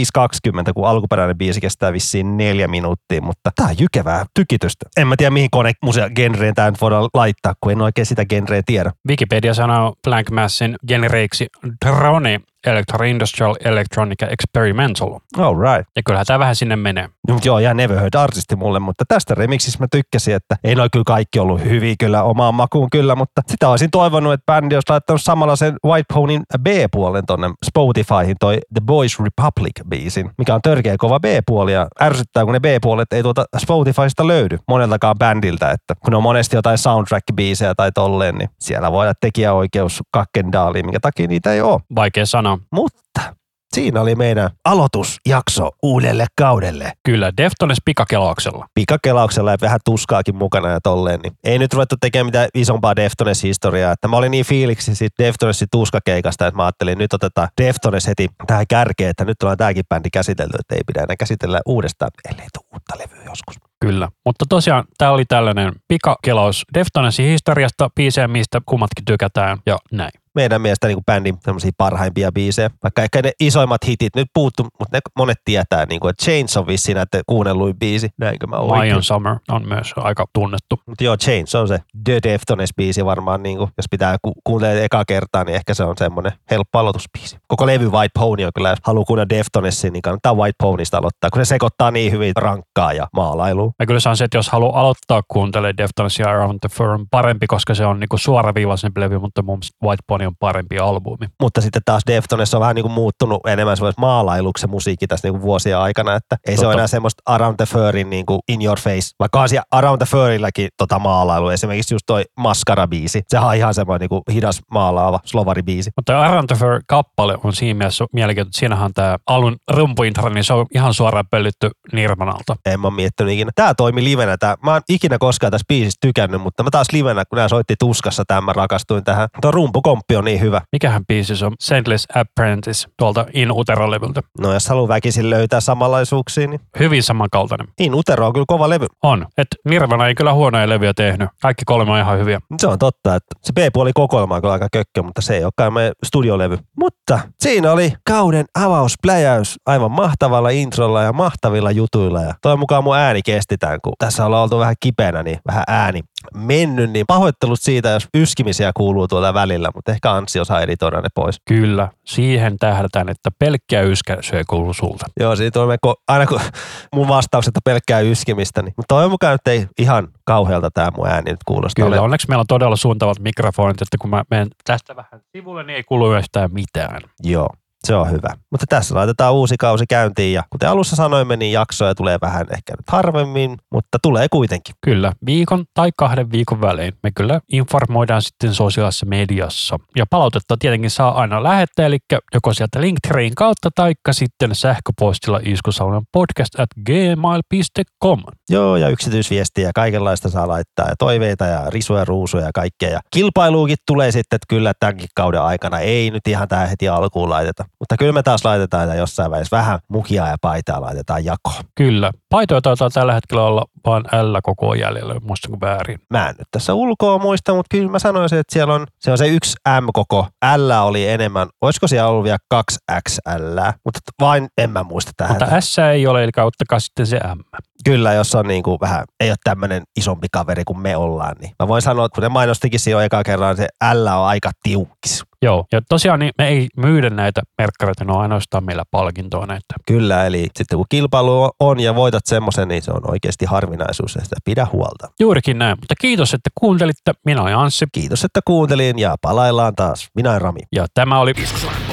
kun alkuperäinen biisi kestää vissiin neljä minuuttia, mutta tää on jykevää tykitystä. En mä tiedä, mihin kone musea genreen tää nyt voidaan laittaa, kun en oikein sitä genreä tiedä. Wikipedia sanoo Blank Massin genereiksi drone Electro Industrial Electronic Experimental. All right. Ja kyllähän tämä vähän sinne menee. Mut joo, ihan never heard artisti mulle, mutta tästä remixissä mä tykkäsin, että ei noin kyllä kaikki ollut hyviä kyllä omaan makuun kyllä, mutta sitä olisin toivonut, että bändi olisi laittanut samalla sen White Ponyn B-puolen tonne Spotifyhin toi The Boys Republic-biisin, mikä on törkeä kova B-puoli ja ärsyttää, kun ne B-puolet ei tuota Spotifysta löydy moneltakaan bändiltä, että kun on monesti jotain soundtrack-biisejä tai tolleen, niin siellä voi olla tekijäoikeus kakkendaaliin, minkä takia niitä ei ole. Vaikea sanoa. Mutta siinä oli meidän aloitusjakso uudelle kaudelle. Kyllä, Deftones pikakelauksella. Pikakelauksella ja vähän tuskaakin mukana ja tolleen, niin ei nyt ruvettu tekemään mitään isompaa Deftones-historiaa. Että mä olin niin fiiliksi siitä Deftonesin tuskakeikasta, että mä ajattelin, nyt otetaan Deftones heti tähän kärkeen, että nyt ollaan tämäkin bändi käsitelty, että ei pidä enää käsitellä uudestaan, ellei tule uutta levyä joskus. Kyllä. Mutta tosiaan tämä oli tällainen pikakelaus Deftonesin historiasta, biisejä, mistä kummatkin tykätään ja näin. Meidän mielestä niin kuin bändin semmoisia parhaimpia biisejä. Vaikka ehkä ne isoimmat hitit nyt puuttu, mutta ne monet tietää, niin kuin, että Chains on vissiin näiden kuunnelluin biisi. Näinkö mä oikein? Lion Summer on myös aika tunnettu. Mutta joo, Chains on se The Deftones-biisi varmaan, niin kuin, jos pitää ku- kuuntelemaan eka kertaa, niin ehkä se on semmoinen helppo aloitusbiisi. Koko levy White Pony on kyllä, jos haluaa kuunnella Deftonesia, niin kannattaa White Ponysta aloittaa, kun se sekoittaa niin hyvin rankkaa ja maalailua. Ja kyllä se on se, että jos haluaa aloittaa kuuntelemaan Deftonesia Around the on parempi, koska se on niinku suoraviivaisempi levy, mutta mun mielestä White Pony on parempi albumi. Mutta sitten taas Deftones on vähän niin kuin muuttunut enemmän semmoisen maalailuksi se musiikki tässä niin kuin vuosien aikana, että ei se Totta. ole enää semmoista Around the Furin niin kuin in your face, vaikka on siellä Around the Furilläkin tota maalailu, esimerkiksi just toi Maskara-biisi, sehän on ihan semmoinen niin kuin hidas maalaava slovaribiisi. Mutta Around the Fur kappale on siinä mielessä mielenkiintoinen, että siinähän tämä alun rumpuintro, niin se on ihan suoraan pöllitty Nirvanalta. En mä miettinyt ikinä. Tää toimi livenä. Tää. Mä oon ikinä koskaan tässä biisistä tykännyt, mutta mä taas livenä, kun nää soitti tuskassa tämän, mä rakastuin tähän. Tuo rumpukomppi on niin hyvä. Mikähän biisi se on? Saintless Apprentice tuolta In Utero-levyltä. No jos haluaa väkisin löytää samanlaisuuksia, niin Hyvin samankaltainen. In Utero on kyllä kova levy. On. Et Nirvana ei kyllä huonoja levyjä tehnyt. Kaikki kolme on ihan hyviä. Se on totta, että se B-puoli kokoelma on kyllä aika kökkö, mutta se ei olekaan meidän studiolevy. Mutta siinä oli kauden avauspläjäys aivan mahtavalla introlla ja mahtavilla jutuilla. Ja toi mukaan mun ääni kesti tämän, kun tässä ollaan oltu vähän kipeänä, niin vähän ääni mennyt, niin pahoittelut siitä, jos yskimisiä kuuluu tuolta välillä, mutta ehkä Anssi osaa editoida ne pois. Kyllä. Siihen tähdätään, että pelkkä yskä syö kuuluu sulta. Joo, siitä on ko- aina kun mun vastaukset on pelkkää yskimistä, niin mutta toivon mukaan nyt ei ihan kauhealta tämä mun ääni nyt kuulostaa. Kyllä, Olen- onneksi meillä on todella suuntavat mikrofonit, että kun mä menen tästä vähän sivulle, niin ei kuulu yhtään mitään. Joo, se on hyvä. Mutta tässä laitetaan uusi kausi käyntiin ja kuten alussa sanoimme, niin jaksoja tulee vähän ehkä nyt harvemmin, mutta tulee kuitenkin. Kyllä, viikon tai kahden viikon välein me kyllä informoidaan sitten sosiaalisessa mediassa. Ja palautetta tietenkin saa aina lähettää, eli joko sieltä Linktrain kautta taikka sitten sähköpostilla iskusaunan podcast at gmail.com. Joo, ja yksityisviestiä ja kaikenlaista saa laittaa ja toiveita ja risuja, ruusuja ja kaikkea. Ja kilpailuukin tulee sitten, että kyllä tämänkin kauden aikana ei nyt ihan tähän heti alkuun laiteta. Mutta kyllä me taas laitetaan ja jossain vaiheessa vähän mukia ja paitaa laitetaan jakoon. Kyllä, paitoja taitaa tällä hetkellä olla vain L koko jäljellä, muistanko väärin. Mä en nyt tässä ulkoa muista, mutta kyllä mä sanoisin, että siellä on se, on se yksi M-koko. L oli enemmän, olisiko siellä ollut vielä kaksi XL, mutta vain en mä muista tähän. Mutta S ei ole, eli ottakaa sitten se M. Kyllä, jos on niin kuin vähän, ei ole tämmöinen isompi kaveri kuin me ollaan, niin mä voin sanoa, että kun ne mainostikin siinä jo eka kerran, se L on aika tiukkis. Joo, ja tosiaan niin me ei myydä näitä merkkareita, ne on ainoastaan meillä palkintoa näitä. Kyllä, eli sitten kun kilpailu on ja voitat semmoisen, niin se on oikeasti harvinaisuus ja sitä pidä huolta. Juurikin näin, mutta kiitos, että kuuntelitte. Minä olen Anssi Kiitos, että kuuntelin ja palaillaan taas. Minä olen Rami. ja tämä oli Mutta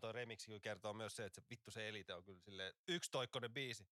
toi remixi kertoo myös se, että se vittu se elite on kyllä sille yksi toikkonen biisi.